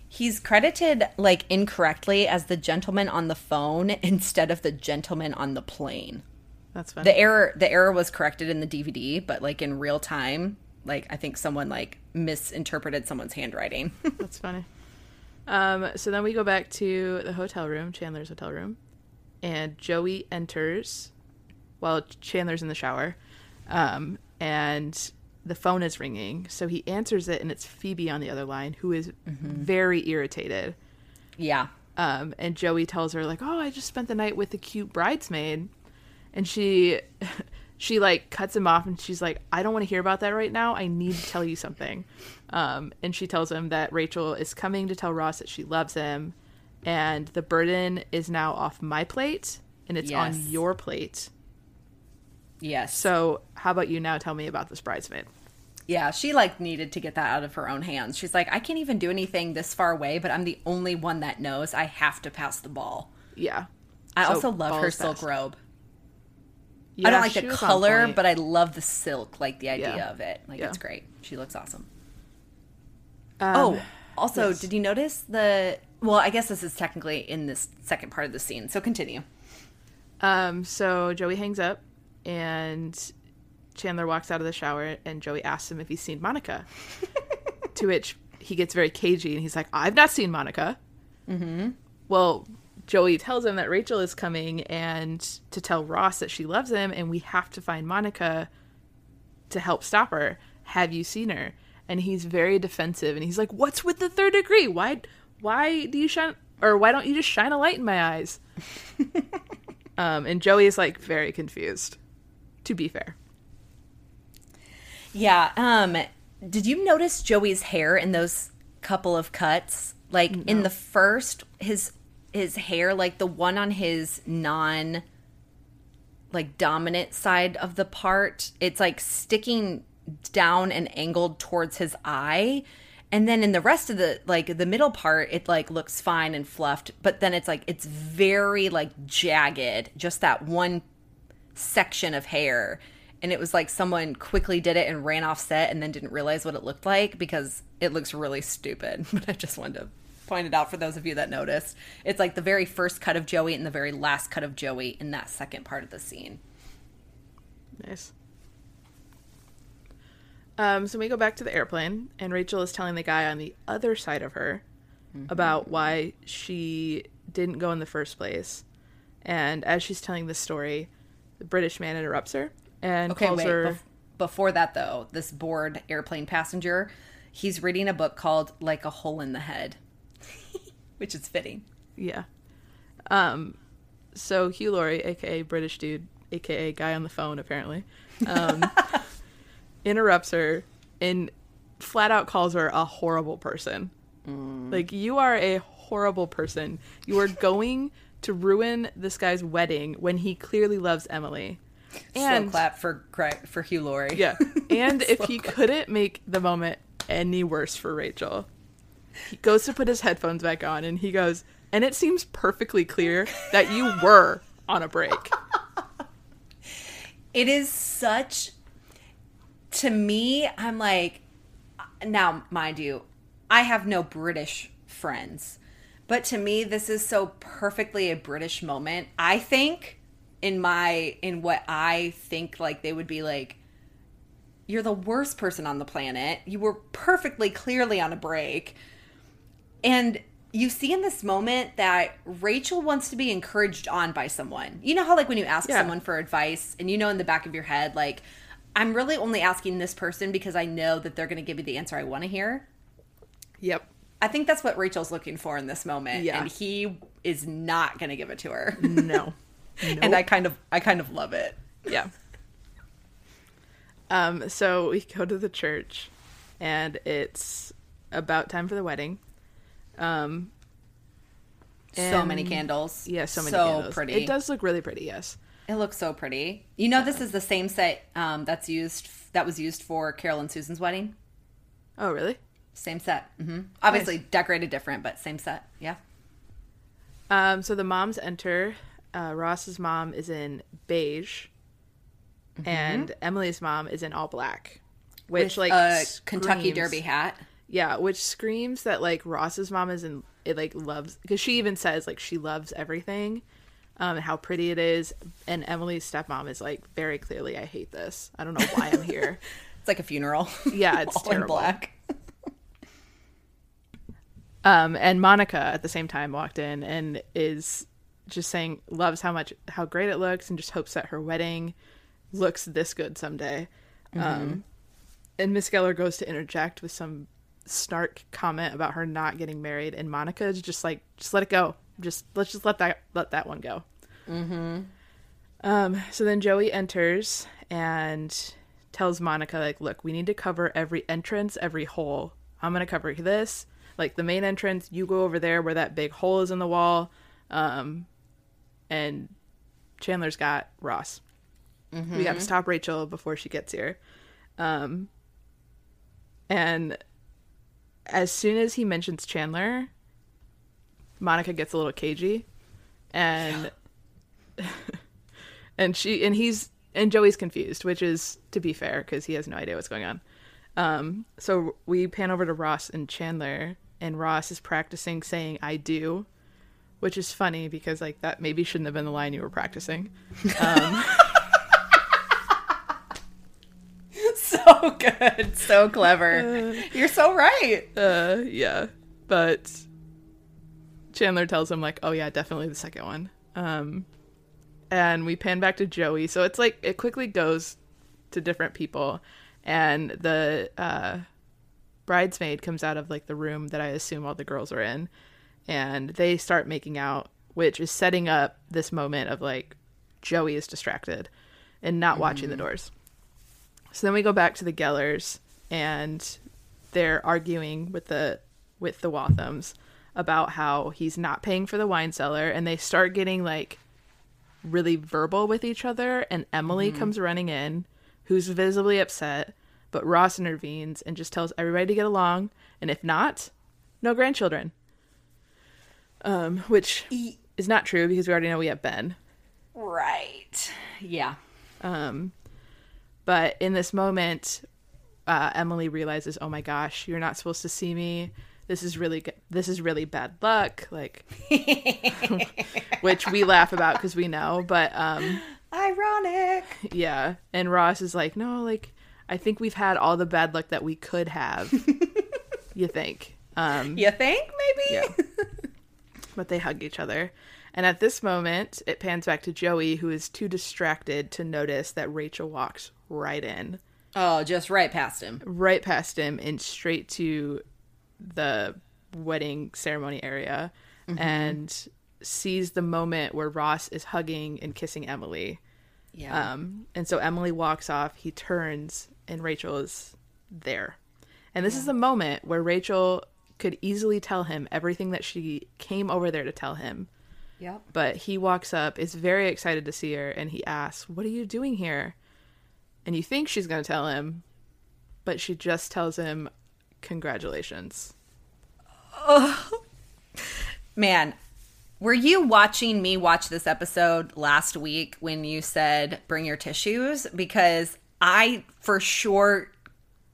Speaker 1: He's credited like incorrectly as the gentleman on the phone instead of the gentleman on the plane.
Speaker 2: That's funny.
Speaker 1: The error the error was corrected in the DVD, but like in real time, like I think someone like misinterpreted someone's handwriting.
Speaker 2: That's funny. Um, so then we go back to the hotel room, Chandler's hotel room, and Joey enters while Chandler's in the shower, um, and the phone is ringing. So he answers it, and it's Phoebe on the other line, who is very irritated.
Speaker 1: yeah.
Speaker 2: Um, and Joey tells her like, "Oh, I just spent the night with a cute bridesmaid," and she, she like cuts him off, and she's like, "I don't want to hear about that right now. I need to tell you something." Um, and she tells him that Rachel is coming to tell Ross that she loves him, and the burden is now off my plate, and it's on your plate.
Speaker 1: Yes.
Speaker 2: So, how about you now tell me about this bridesmaid?
Speaker 1: Yeah, she like needed to get that out of her own hands. She's like, I can't even do anything this far away, but I'm the only one that knows I have to pass the ball.
Speaker 2: Yeah,
Speaker 1: I
Speaker 2: So,
Speaker 1: also love her silk
Speaker 2: fast.
Speaker 1: robe. I don't like the color, but I love the silk, like the idea
Speaker 2: Yeah.
Speaker 1: of it. Like
Speaker 2: Yeah.
Speaker 1: it's great. She looks awesome.
Speaker 2: Um,
Speaker 1: oh, also,
Speaker 2: yes.
Speaker 1: did you notice the? Well, I guess this is technically in this second part of the scene. So continue.
Speaker 2: Um, so Joey hangs up and Chandler walks out of the shower and Joey asks him if he's seen Monica. to which he gets very cagey and he's like, I've not seen Monica. Mm-hmm. Well, Joey tells him that Rachel is coming and to tell Ross that she loves him and we have to find Monica to help stop her. Have you seen her? And he's very defensive and he's like, What's with the third degree? Why why do you shine or why don't you just shine a light in my eyes? Um, and Joey is like very confused. To be fair,
Speaker 1: Yeah. Um. Did you notice Joey's hair in those couple of cuts? Like in the first, his his hair, like the one on his non like dominant side of the part, it's like sticking down and angled towards his eye. And then in the rest of the like the middle part, it like looks fine and fluffed, but then it's like it's very like jagged, just that one section of hair. And it was like someone quickly did it and ran off set and then didn't realize what it looked like because it looks really stupid. But i just wanted to point it out for those of you that noticed. It's like the very first cut of joey and the very last cut of joey in that second part of the scene.
Speaker 2: Nice. Um, so we go back to the airplane, and Rachel is telling the guy on the other side of her about why she didn't go in the first place. And as she's telling this story, the British man interrupts her and
Speaker 1: okay
Speaker 2: calls
Speaker 1: wait
Speaker 2: her.
Speaker 1: bef- before that though this bored airplane passenger he's reading a book called like a hole in the head which is fitting
Speaker 2: Yeah. Um, so Hugh Laurie, aka British dude, aka guy on the phone, apparently, um, interrupts her and flat out calls her a horrible person. Mm. Like you are a horrible person. You are going to ruin this guy's wedding when he clearly loves Emily.
Speaker 1: Slow
Speaker 2: And
Speaker 1: clap for for hugh laurie
Speaker 2: yeah, and if he
Speaker 1: clap.
Speaker 2: couldn't make the moment any worse for Rachel, he goes to put his headphones back on and he goes, and it seems perfectly clear that you were on a break.
Speaker 1: it is such to me i'm like now mind you i have no british friends but to me this is so perfectly a british moment i think in my in what i think like they would be like you're the worst person on the planet you were perfectly clearly on a break and you see in this moment that Rachel wants to be encouraged on by someone. You know how like when you ask
Speaker 2: Yeah.
Speaker 1: someone for advice and you know in the back of your head like I'm really only asking this person because I know that they're going to give me the answer I want to hear.
Speaker 2: Yep.
Speaker 1: I think that's what Rachel's looking for in this moment
Speaker 2: Yeah.
Speaker 1: and he is not going to give it to her.
Speaker 2: No.
Speaker 1: and I kind of I kind of love it.
Speaker 2: Yeah. Um, so we go to the church and it's about time for the wedding. Um
Speaker 1: so many candles.
Speaker 2: yeah, so many
Speaker 1: so
Speaker 2: candles.
Speaker 1: pretty.
Speaker 2: It does look really pretty, yes.
Speaker 1: It looks so pretty. You know, this is the same set um, that's used that was used for Carol and Susan's wedding.
Speaker 2: Oh, really?
Speaker 1: Same set. hmm Obviously decorated different, but same set. Yeah.
Speaker 2: Um, so the moms enter. Uh, Ross's mom is in beige,
Speaker 1: Mm-hmm.
Speaker 2: and Emily's mom is in all black, which
Speaker 1: With
Speaker 2: like
Speaker 1: a Kentucky Derby hat.
Speaker 2: Yeah, which screams that like Ross's mom is in it like loves because she even says like she loves everything, um, and how pretty it is. And Emily's stepmom is like very clearly, I hate this. I don't know why I'm here.
Speaker 1: It's like a funeral.
Speaker 2: Yeah, it's
Speaker 1: All in
Speaker 2: terrible.
Speaker 1: black.
Speaker 2: Um, and Monica at the same time walked in and is just saying loves how much how great it looks and just hopes that her wedding looks this good someday. Um, and Miss Geller goes to interject with some snark comment about her not getting married, and Monica is just like, just let it go. Just let's just let that let that one go. Mm-hmm. Um, so then Joey enters and tells Monica like, look, we need to cover every entrance, every hole. I'm gonna cover this, like the main entrance. You go over there where that big hole is in the wall, um, and Chandler's got Ross. We got to stop Rachel before she gets here. Um, and as soon as he mentions Chandler, Monica gets a little cagey, and and she and he's and Joey's confused, which is to be fair because he has no idea what's going on. Um, so we pan over to Ross and Chandler, and Ross is practicing saying "I do," which is funny because like that maybe shouldn't have been the line you were practicing.
Speaker 1: so good. So clever. You're so right.
Speaker 2: Uh, yeah, but Chandler tells him like, "Oh yeah, definitely the second one." Um, and we pan back to Joey, so it's like it quickly goes to different people, and the uh, bridesmaid comes out of like the room that I assume all the girls are in, and they start making out, which is setting up this moment of like Joey is distracted and not watching the doors. So then we go back to the Gellers, and they're arguing with the with the Walthams about how he's not paying for the wine cellar, and they start getting like really verbal with each other. And Emily comes running in, who's visibly upset, but Ross intervenes and just tells everybody to get along, and if not, no grandchildren. Um, which is not true because we already know we have Ben.
Speaker 1: Right. Yeah.
Speaker 2: Um, but in this moment, uh, Emily realizes, "Oh my gosh, you're not supposed to see me. This is really good. This is really bad luck." Like, which we laugh about because we know. But um,
Speaker 1: Ironic.
Speaker 2: yeah, and Ross is like, "No, like, I think we've had all the bad luck that we could have." you think? Um,
Speaker 1: You think maybe?
Speaker 2: yeah. but they hug each other. And at this moment, it pans back to Joey, who is too distracted to notice that Rachel walks right in,
Speaker 1: Oh, just right past him.
Speaker 2: right past him, and straight to the wedding ceremony area and sees the moment where Ross is hugging and kissing Emily.
Speaker 1: Yeah.
Speaker 2: Um, and so Emily walks off, he turns, and Rachel is there. And this is the moment where Rachel could easily tell him everything that she came over there to tell him.
Speaker 1: yep.
Speaker 2: But he walks up, is very excited to see her, and he asks, What are you doing here? And you think she's going to tell him, but she just tells him, Congratulations.
Speaker 1: Oh, man, were you watching me watch this episode last week when you said bring your tissues? Because I for sure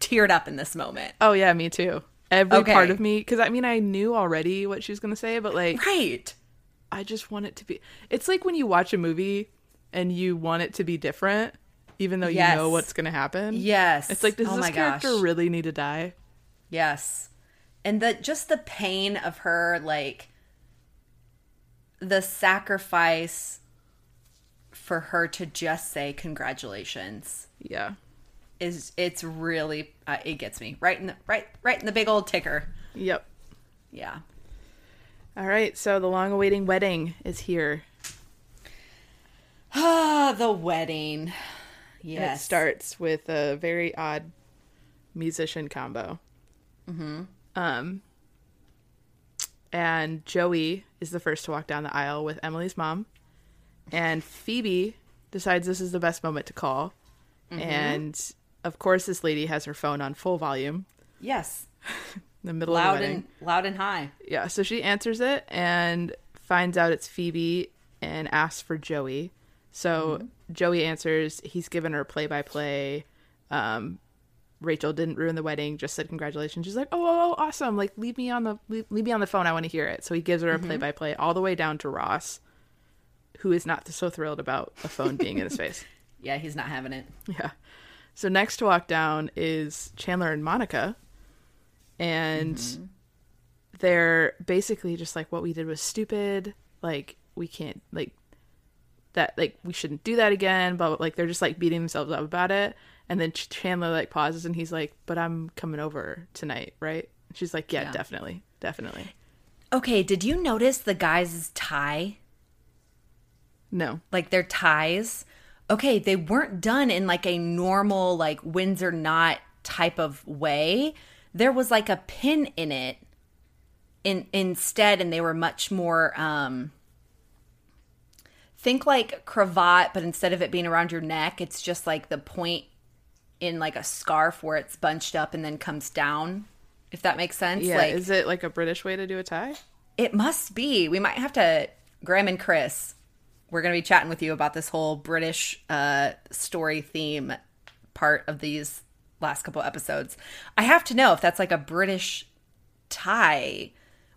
Speaker 1: teared up in this moment.
Speaker 2: Oh, yeah, me too. Every
Speaker 1: Okay.
Speaker 2: part of me, because I mean, I knew already what she was going to say, but like,
Speaker 1: Right.
Speaker 2: I just want it to be. It's like when you watch a movie and you want it to be different, even though
Speaker 1: Yes.
Speaker 2: you know what's going to happen.
Speaker 1: Yes.
Speaker 2: It's like, does
Speaker 1: Oh
Speaker 2: this character
Speaker 1: gosh.
Speaker 2: really need to die?
Speaker 1: Yes. And the just the pain of her like the sacrifice for her to just say congratulations
Speaker 2: Yeah.
Speaker 1: is it's really uh, it gets me right in the right right in the big old ticker.
Speaker 2: Yep.
Speaker 1: Yeah.
Speaker 2: All right. So the long awaiting wedding is here.
Speaker 1: Ah, the wedding. Yes.
Speaker 2: It starts with a very odd musician combo. Mm-hmm. Um, and Joey is the first to walk down the aisle with Emily's mom, and Phoebe decides this is the best moment to call. And of course, this lady has her phone on full volume
Speaker 1: Yes.
Speaker 2: in the middle
Speaker 1: Loud
Speaker 2: of the wedding.
Speaker 1: and loud and high.
Speaker 2: Yeah, so she answers it and finds out it's Phoebe and asks for Joey. So Joey answers, he's given her play by play. Rachel didn't ruin the wedding, just said congratulations. She's like, "Oh, oh, oh, awesome. Like leave me on the leave, leave me on the phone. I want to hear it." So he gives her a play by play all the way down to Ross, who is not so thrilled about a phone being in his face.
Speaker 1: Yeah, he's not having it.
Speaker 2: Yeah. So next to walk down is Chandler and Monica. And mm-hmm. they're basically just like what we did was stupid. Like we can't like that like we shouldn't do that again, but like they're just like beating themselves up about it. And then Chandler like pauses and he's like, "But I'm coming over tonight, right?" She's like, "Yeah,
Speaker 1: Yeah.
Speaker 2: definitely. Definitely."
Speaker 1: Okay, did you notice the guys' tie?
Speaker 2: No.
Speaker 1: Like their ties? Okay, they weren't done in like a normal, like Windsor knot type of way. There was like a pin in it in instead, and they were much more um think like cravat, but instead of it being around your neck, it's just like the point in like a scarf where it's bunched up and then comes down. If that makes sense.
Speaker 2: Yeah,
Speaker 1: like
Speaker 2: is it like a British way to do a tie?
Speaker 1: it must be. We might have to Graham and Chris. We're going to be chatting with you about this whole British uh, story theme part of these last couple episodes. I have to know if that's like a British tie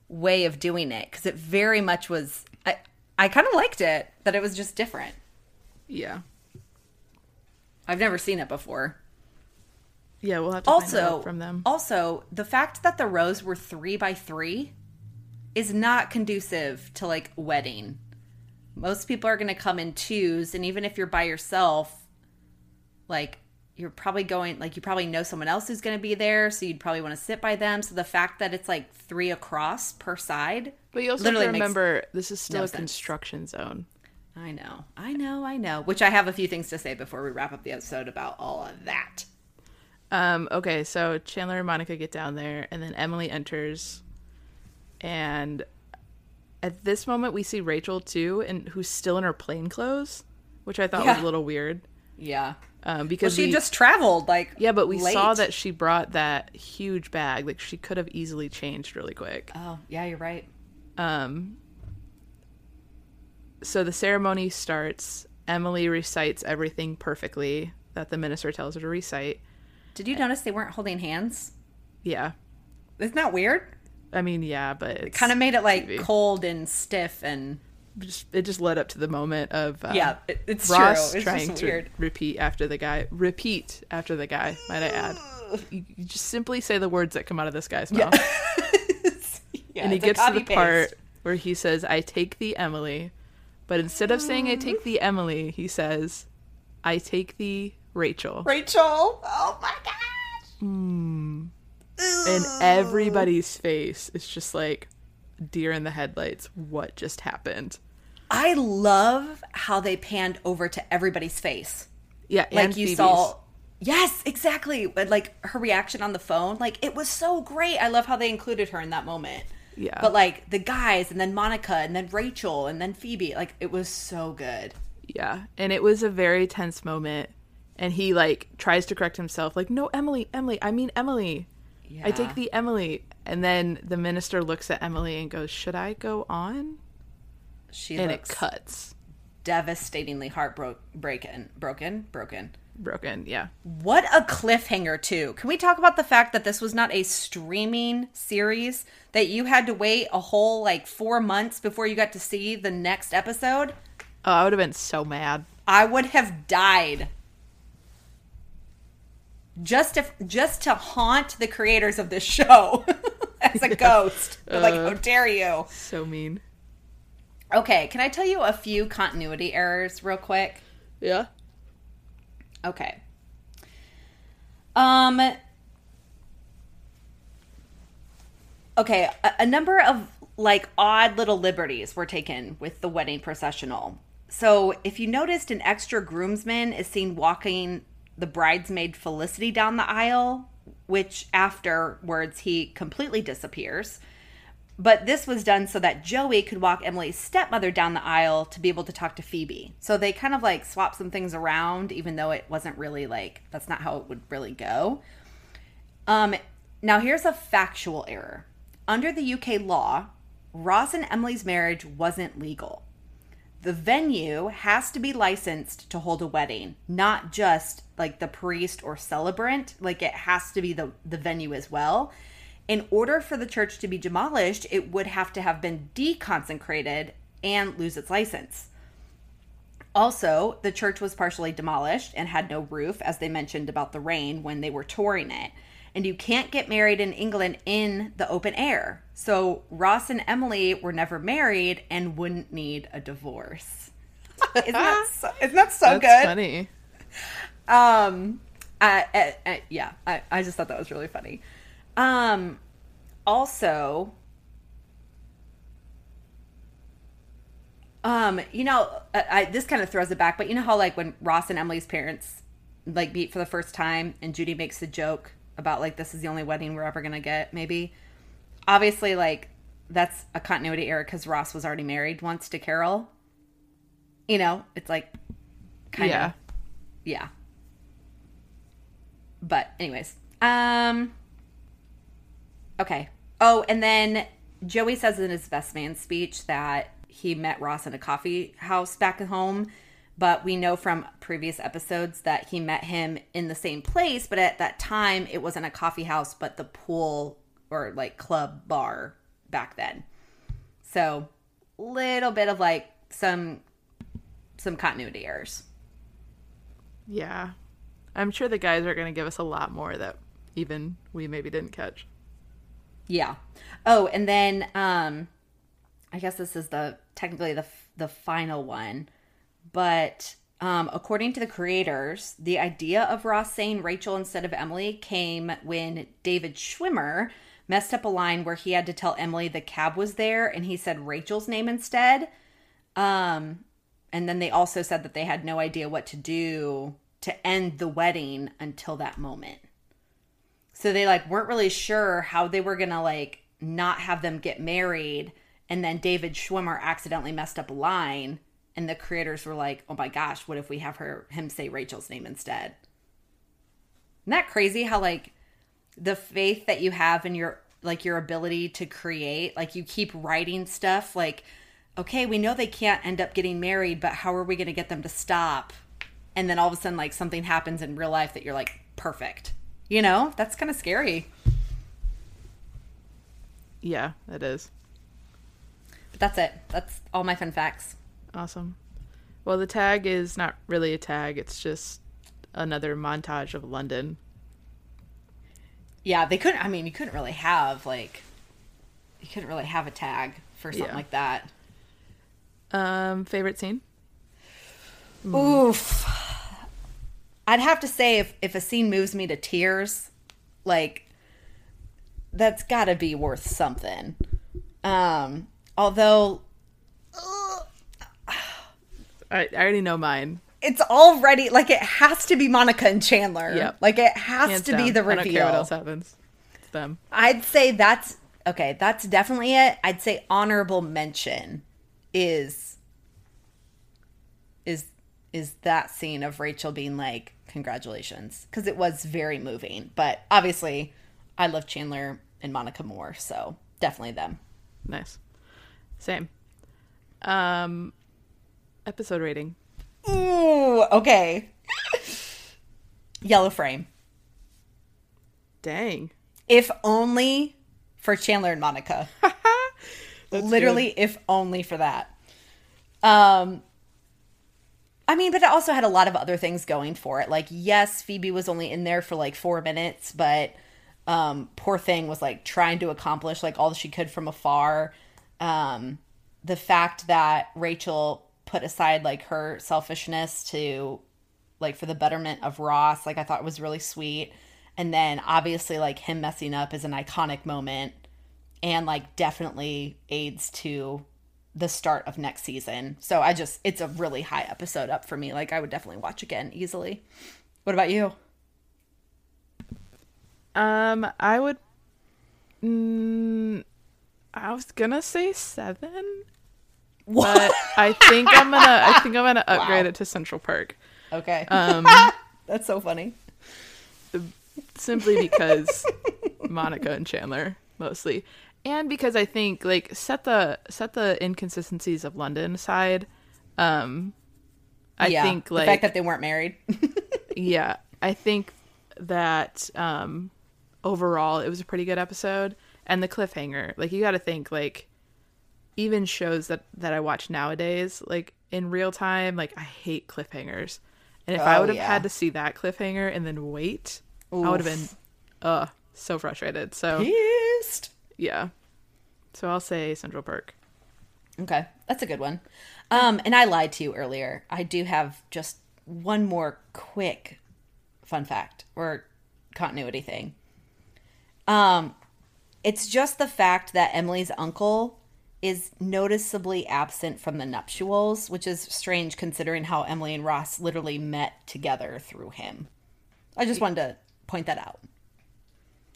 Speaker 1: way of doing it because it very much was. I I kind of liked it that it was just different.
Speaker 2: Yeah.
Speaker 1: I've never seen it before.
Speaker 2: Yeah, we'll have to find
Speaker 1: also
Speaker 2: out from them.
Speaker 1: also the fact that the rows were three by three is not conducive to like wedding most people are going to come in twos and even if you're by yourself like you're probably going like you probably know someone else who's going to be there so you'd probably want to sit by them so the fact that it's like three across per side
Speaker 2: But you also have to remember this is still
Speaker 1: no
Speaker 2: a
Speaker 1: sense.
Speaker 2: construction zone.
Speaker 1: i know i know i know which i have a few things to say before we wrap up the episode about all of that
Speaker 2: Um, okay, so Chandler and Monica get down there, and then Emily enters, and at this moment we see Rachel too, and who's still in her plain clothes, which I thought was a little weird.
Speaker 1: yeah
Speaker 2: Um,
Speaker 1: well
Speaker 2: because
Speaker 1: she
Speaker 2: we,
Speaker 1: just traveled like
Speaker 2: yeah, but we saw that she brought that huge bag. Like she could have easily changed really quick.
Speaker 1: oh yeah you're right
Speaker 2: Um, so the ceremony starts. Emily recites everything perfectly that the minister tells her to recite.
Speaker 1: Did you notice they weren't holding hands
Speaker 2: Yeah,
Speaker 1: isn't that weird
Speaker 2: I mean, yeah, but it's
Speaker 1: kind of made it like
Speaker 2: TV.
Speaker 1: cold and stiff and
Speaker 2: just it just led up to the moment of uh,
Speaker 1: yeah it, it's
Speaker 2: Ross
Speaker 1: true it's
Speaker 2: trying to
Speaker 1: weird
Speaker 2: repeat after the guy. Repeat after the guy. Might I add? You, you just simply say the words that come out of this guy's mouth,
Speaker 1: yeah,
Speaker 2: and he gets to the
Speaker 1: copy-paste.
Speaker 2: part where he says, "I take thee, Emily," but instead of saying "I take thee, Emily," he says, "I take thee, Rachel,"
Speaker 1: rachel oh my gosh hmm.
Speaker 2: and everybody's face is just like deer in the headlights. What just happened?
Speaker 1: i love how they panned over to everybody's face
Speaker 2: Yeah,
Speaker 1: like you
Speaker 2: Phoebe's.
Speaker 1: saw yes exactly but like her reaction on the phone like it was so great i love how they included her in that moment
Speaker 2: Yeah.
Speaker 1: but like the guys and then monica and then rachel and then phoebe like it was so good
Speaker 2: Yeah, and it was a very tense moment. And he like tries to correct himself, like, "No, Emily, Emily, I mean Emily. I take the Emily." And then the minister looks at Emily and goes, "Should I go on?"
Speaker 1: she
Speaker 2: And
Speaker 1: looks
Speaker 2: it cuts.
Speaker 1: devastatingly heartbroken broken broken
Speaker 2: Broken. Yeah.
Speaker 1: What a cliffhanger, too. Can we talk about the fact that this was not a streaming series, that you had to wait a whole like four months before you got to see the next episode?
Speaker 2: Oh, I would have been so mad.
Speaker 1: I would have died. Just to just to haunt the creators of this show as a ghost. They're like, how dare you?
Speaker 2: So mean.
Speaker 1: Okay, can I tell you a few continuity errors real quick?
Speaker 2: Yeah.
Speaker 1: Okay. Um Okay, a, a number of like odd little liberties were taken with the wedding processional. So, if you noticed an extra groomsman is seen walking the bridesmaid Felicity down the aisle, which afterwards he completely disappears. but this was done so that Joey could walk Emily's stepmother down the aisle to be able to talk to Phoebe. So they kind of like swap some things around, even though it wasn't really like that's not how it would really go. Um, now here's a factual error. Under the UK law, Ross and Emily's marriage wasn't legal. The venue has to be licensed to hold a wedding, not just like the priest or celebrant. Like it has to be the, the venue as well. In order for the church to be demolished, it would have to have been deconsecrated and lose its license. Also, the church was partially demolished and had no roof, as they mentioned about the rain when they were touring it. And you can't get married in England in the open air. So Ross and Emily were never married and wouldn't need a divorce. isn't, that so, isn't that so
Speaker 2: That's
Speaker 1: good?
Speaker 2: funny.
Speaker 1: Um, I, I, I- yeah, I, I just thought that was really funny. Um, also, um, you know, I, I, this kind of throws it back, but you know how like when Ross and Emily's parents like meet for the first time, and Judy makes the joke about like this is the only wedding we're ever gonna get, maybe. Obviously, like that's a continuity error because Ross was already married once to Carol. You know, it's like kind
Speaker 2: yeah.
Speaker 1: of yeah but anyways um okay oh and then joey says in his best man speech that he met ross in a coffee house back at home but we know from previous episodes that he met him in the same place but at that time it wasn't a coffee house but the pool or like club bar back then so little bit of like some some continuity errors
Speaker 2: Yeah. I'm sure the guys are going to give us a lot more that even we maybe didn't catch.
Speaker 1: Yeah. Oh, and then um I guess this is the technically the the final one, but um according to the creators, the idea of Ross saying Rachel instead of Emily came when David Schwimmer messed up a line where he had to tell Emily the cab was there and he said Rachel's name instead. Um and then they also said that they had no idea what to do to end the wedding until that moment. So they like weren't really sure how they were gonna like not have them get married. And then David Schwimmer accidentally messed up a line, and the creators were like, "Oh my gosh, what if we have her him say Rachel's name instead?" Isn't that crazy? How like the faith that you have in your like your ability to create, like you keep writing stuff, like, okay, we know they can't end up getting married, but how are we gonna get them to stop? And then all of a sudden, like something happens in real life that you're like, perfect. You know, that's kind of scary.
Speaker 2: Yeah, it is.
Speaker 1: But that's it. That's all my fun facts.
Speaker 2: Awesome. Well, the tag is not really a tag, it's just another montage of London.
Speaker 1: Yeah, they couldn't. I mean, you couldn't really have like, you couldn't really have a tag for something
Speaker 2: Yeah.
Speaker 1: like that.
Speaker 2: Um, favorite scene?
Speaker 1: Oof. I'd have to say if if a scene moves me to tears, like that's got to be worth something. Um, although
Speaker 2: I, I already know mine.
Speaker 1: it's already like it has to be Monica and Chandler.
Speaker 2: Yep.
Speaker 1: Like it has
Speaker 2: Hands
Speaker 1: to be
Speaker 2: down.
Speaker 1: the
Speaker 2: I don't care what else happens. It's them.
Speaker 1: I'd say that's okay. That's definitely it. I'd say honorable mention is is is that scene of Rachel being like congratulations because it was very moving. But obviously, I love Chandler and Monica more, so definitely them.
Speaker 2: Nice. Same. Um, episode rating.
Speaker 1: Ooh, okay. Yellow frame.
Speaker 2: Dang.
Speaker 1: If only for Chandler and Monica. Literally if only for that um i mean but it also had a lot of other things going for it like yes phoebe was only in there for like four minutes but um poor thing was like trying to accomplish like all she could from afar um the fact that rachel put aside like her selfishness to like for the betterment of ross like i thought was really sweet and then obviously like him messing up is an iconic moment and like definitely aids to the start of next season. So I just it's a really high episode up for me. Like I would definitely watch again easily. What about you?
Speaker 2: Um, I would. Mm, I was gonna say seven,
Speaker 1: What?
Speaker 2: but I think I'm gonna I think I'm gonna upgrade
Speaker 1: Wow.
Speaker 2: it to Central Park.
Speaker 1: okay.
Speaker 2: Um,
Speaker 1: That's so funny.
Speaker 2: simply because Monica and Chandler mostly, and because I think like set the set the inconsistencies of London aside. Um, I
Speaker 1: yeah.
Speaker 2: think
Speaker 1: the
Speaker 2: like
Speaker 1: fact that they weren't married.
Speaker 2: yeah, I think that um, overall it was a pretty good episode, and the cliffhanger. Like you got to think like even shows that that I watch nowadays, like in real time, like I hate cliffhangers. And if I
Speaker 1: Oh,
Speaker 2: would have
Speaker 1: yeah.
Speaker 2: had to see that cliffhanger and then wait, I would have been uh so frustrated. So
Speaker 1: Pissed.
Speaker 2: yeah. So I'll say Central Park.
Speaker 1: Okay, that's a good one. Um, and I lied to you earlier. I do have just one more quick fun fact or continuity thing. Um, it's just the fact that Emily's uncle is noticeably absent from the nuptials, which is strange considering how Emily and Ross literally met together through him. I just wanted to point that out.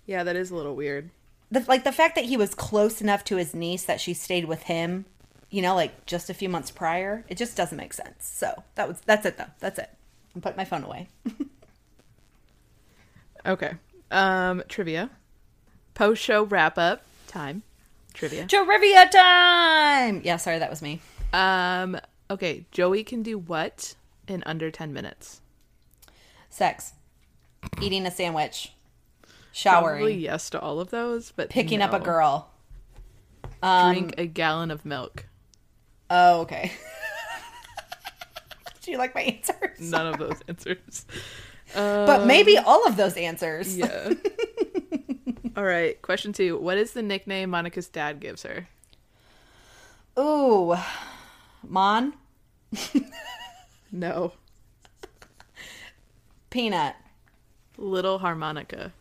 Speaker 2: Yeah, that is a little weird.
Speaker 1: the like the fact that he was close enough to his niece that she stayed with him, you know, like just a few months prior, it just doesn't make sense. So that was that's it though. That's it. I'm putting my phone away.
Speaker 2: Okay. Um trivia. Post show wrap up time. Trivia.
Speaker 1: Trivia time. Yeah, sorry, that was me.
Speaker 2: Um okay, Joey can do what in under 10 minutes?
Speaker 1: Sex, eating a sandwich, showering,
Speaker 2: Probably yes to all of those, but
Speaker 1: picking up a
Speaker 2: no.
Speaker 1: girl. Um,
Speaker 2: Drink a gallon of milk.
Speaker 1: Oh, okay. Do you like my answers?
Speaker 2: None of those answers.
Speaker 1: But maybe all of those answers.
Speaker 2: Yeah. all right, question 2. What is the nickname Monica's dad gives her?
Speaker 1: Ooh, Mon,
Speaker 2: No.
Speaker 1: peanut.
Speaker 2: Little harmonica.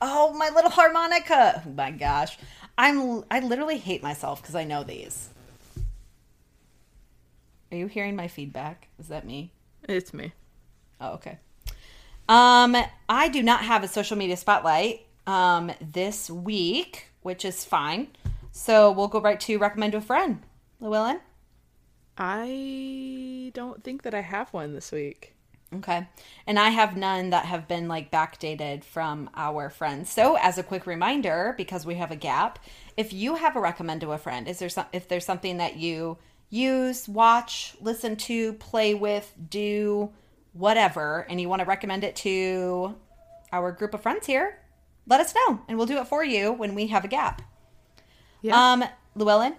Speaker 1: Oh, my little harmonica. Oh my gosh. I'm I literally hate myself because I know these. Are you hearing my feedback? Is that me?
Speaker 2: It's me.
Speaker 1: Oh, okay. Um, I do not have a social media spotlight um this week, which is fine. So we'll go right to recommend to a friend. Llewellyn?
Speaker 2: I don't think that I have one this week.
Speaker 1: Okay. And I have none that have been like backdated from our friends. So, as a quick reminder, because we have a gap, if you have a recommend to a friend, is there some if there's something that you use, watch, listen to, play with, do, whatever, and you want to recommend it to our group of friends here, let us know and we'll do it for you when we have a gap.
Speaker 2: Yeah.
Speaker 1: Um, Llewellyn,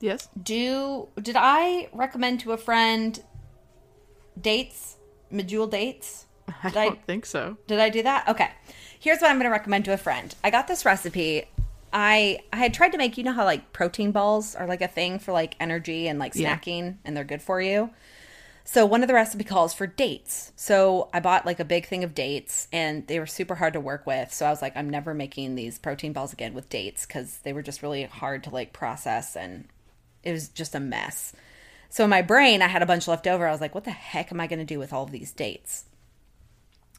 Speaker 2: yes.
Speaker 1: do did I recommend to a friend dates, Medjool dates?
Speaker 2: I
Speaker 1: Did I-
Speaker 2: don't think so.
Speaker 1: Did I do that? Okay. Here's what I'm going to recommend to a friend. I got this recipe. I I had tried to make you know how like protein balls are like a thing for like energy and like
Speaker 2: Yeah.
Speaker 1: snacking and they're good for you. So one of the recipe calls for dates. So I bought like a big thing of dates and they were super hard to work with. So I was like I'm never making these protein balls again with dates cuz they were just really hard to like process and it was just a mess. So in my brain I had a bunch left over. I was like what the heck am I going to do with all of these dates?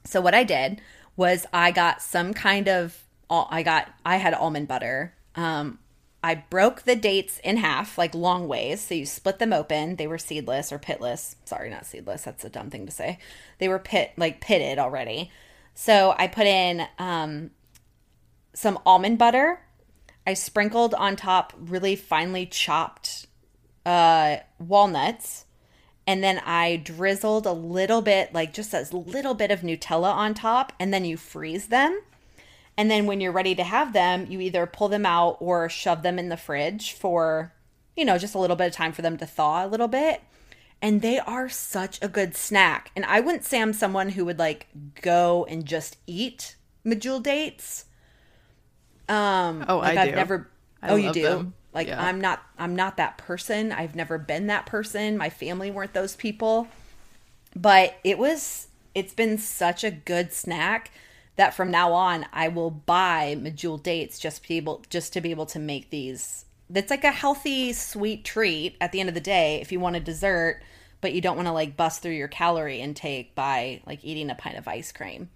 Speaker 1: So what I did was I got some kind of I got I had almond butter. Um I broke the dates in half, like long ways. So you split them open. They were seedless or pitless. Sorry, not seedless. That's a dumb thing to say. They were pit like pitted already. So I put in um, some almond butter. I sprinkled on top really finely chopped uh, walnuts and then I drizzled a little bit, like just a little bit of Nutella on top, and then you freeze them. And then when you're ready to have them, you either pull them out or shove them in the fridge for, you know, just a little bit of time for them to thaw a little bit. And they are such a good snack. And I wouldn't say I'm someone who would like go and just eat Medjool dates. Um,
Speaker 2: Oh,
Speaker 1: like
Speaker 2: I
Speaker 1: I've
Speaker 2: do.
Speaker 1: never.
Speaker 2: I
Speaker 1: oh, you do.
Speaker 2: them.
Speaker 1: Like
Speaker 2: Yeah.
Speaker 1: I'm not. I'm not that person. I've never been that person. My family weren't those people. But it was. It's been such a good snack that from now on I will buy Medjool dates just to be able just to be able to make these. That's like a healthy, sweet treat at the end of the day. If you want a dessert, but you don't want to like bust through your calorie intake by like eating a pint of ice cream.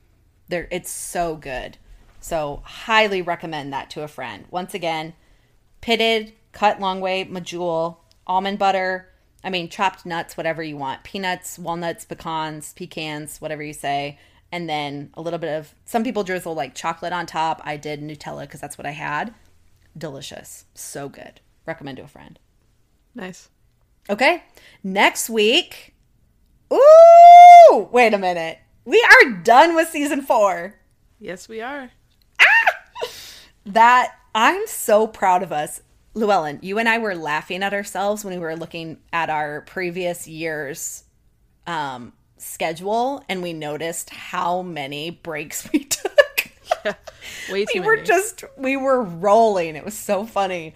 Speaker 1: There, it's so good. So highly recommend that to a friend. Once again, pitted, cut long way, medjool, almond butter. I mean, chopped nuts, whatever you want. Peanuts, walnuts, pecans, pecans, whatever you say. And then a little bit of, some people drizzle like chocolate on top. I did Nutella because that's what I had. Delicious. So good. Recommend to a friend.
Speaker 2: Nice.
Speaker 1: Okay. Next week. Ooh! Wait a minute. We are done with season four.
Speaker 2: Yes, we are.
Speaker 1: That I'm so proud of us. Llewellyn, you and I were laughing at ourselves when we were looking at our previous year's um, schedule and we noticed how many breaks we took.
Speaker 2: Yeah. Way too
Speaker 1: we were just we were rolling. It was so funny.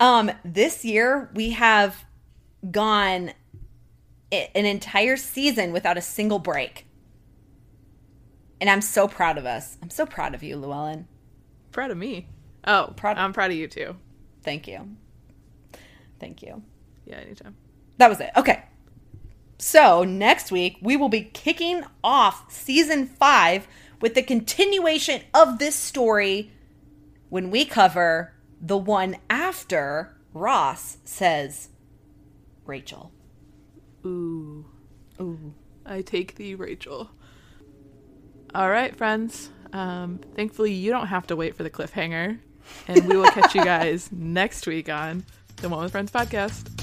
Speaker 1: Um this year we have gone an entire season without a single break. And I'm so proud of us. I'm so proud of you, Llewellyn.
Speaker 2: proud of me. Oh,
Speaker 1: Proud-
Speaker 2: I'm proud of you too.
Speaker 1: Thank you. Thank you.
Speaker 2: Yeah, anytime.
Speaker 1: That was it. Okay. So, next week, we will be kicking off season five with the continuation of this story when we cover the one after Ross says Rachel.
Speaker 2: Ooh.
Speaker 1: Ooh.
Speaker 2: I take thee, Rachel. All right, friends. Um, thankfully, you don't have to wait for the cliffhanger. And we will catch you guys next week on the One with Friends podcast.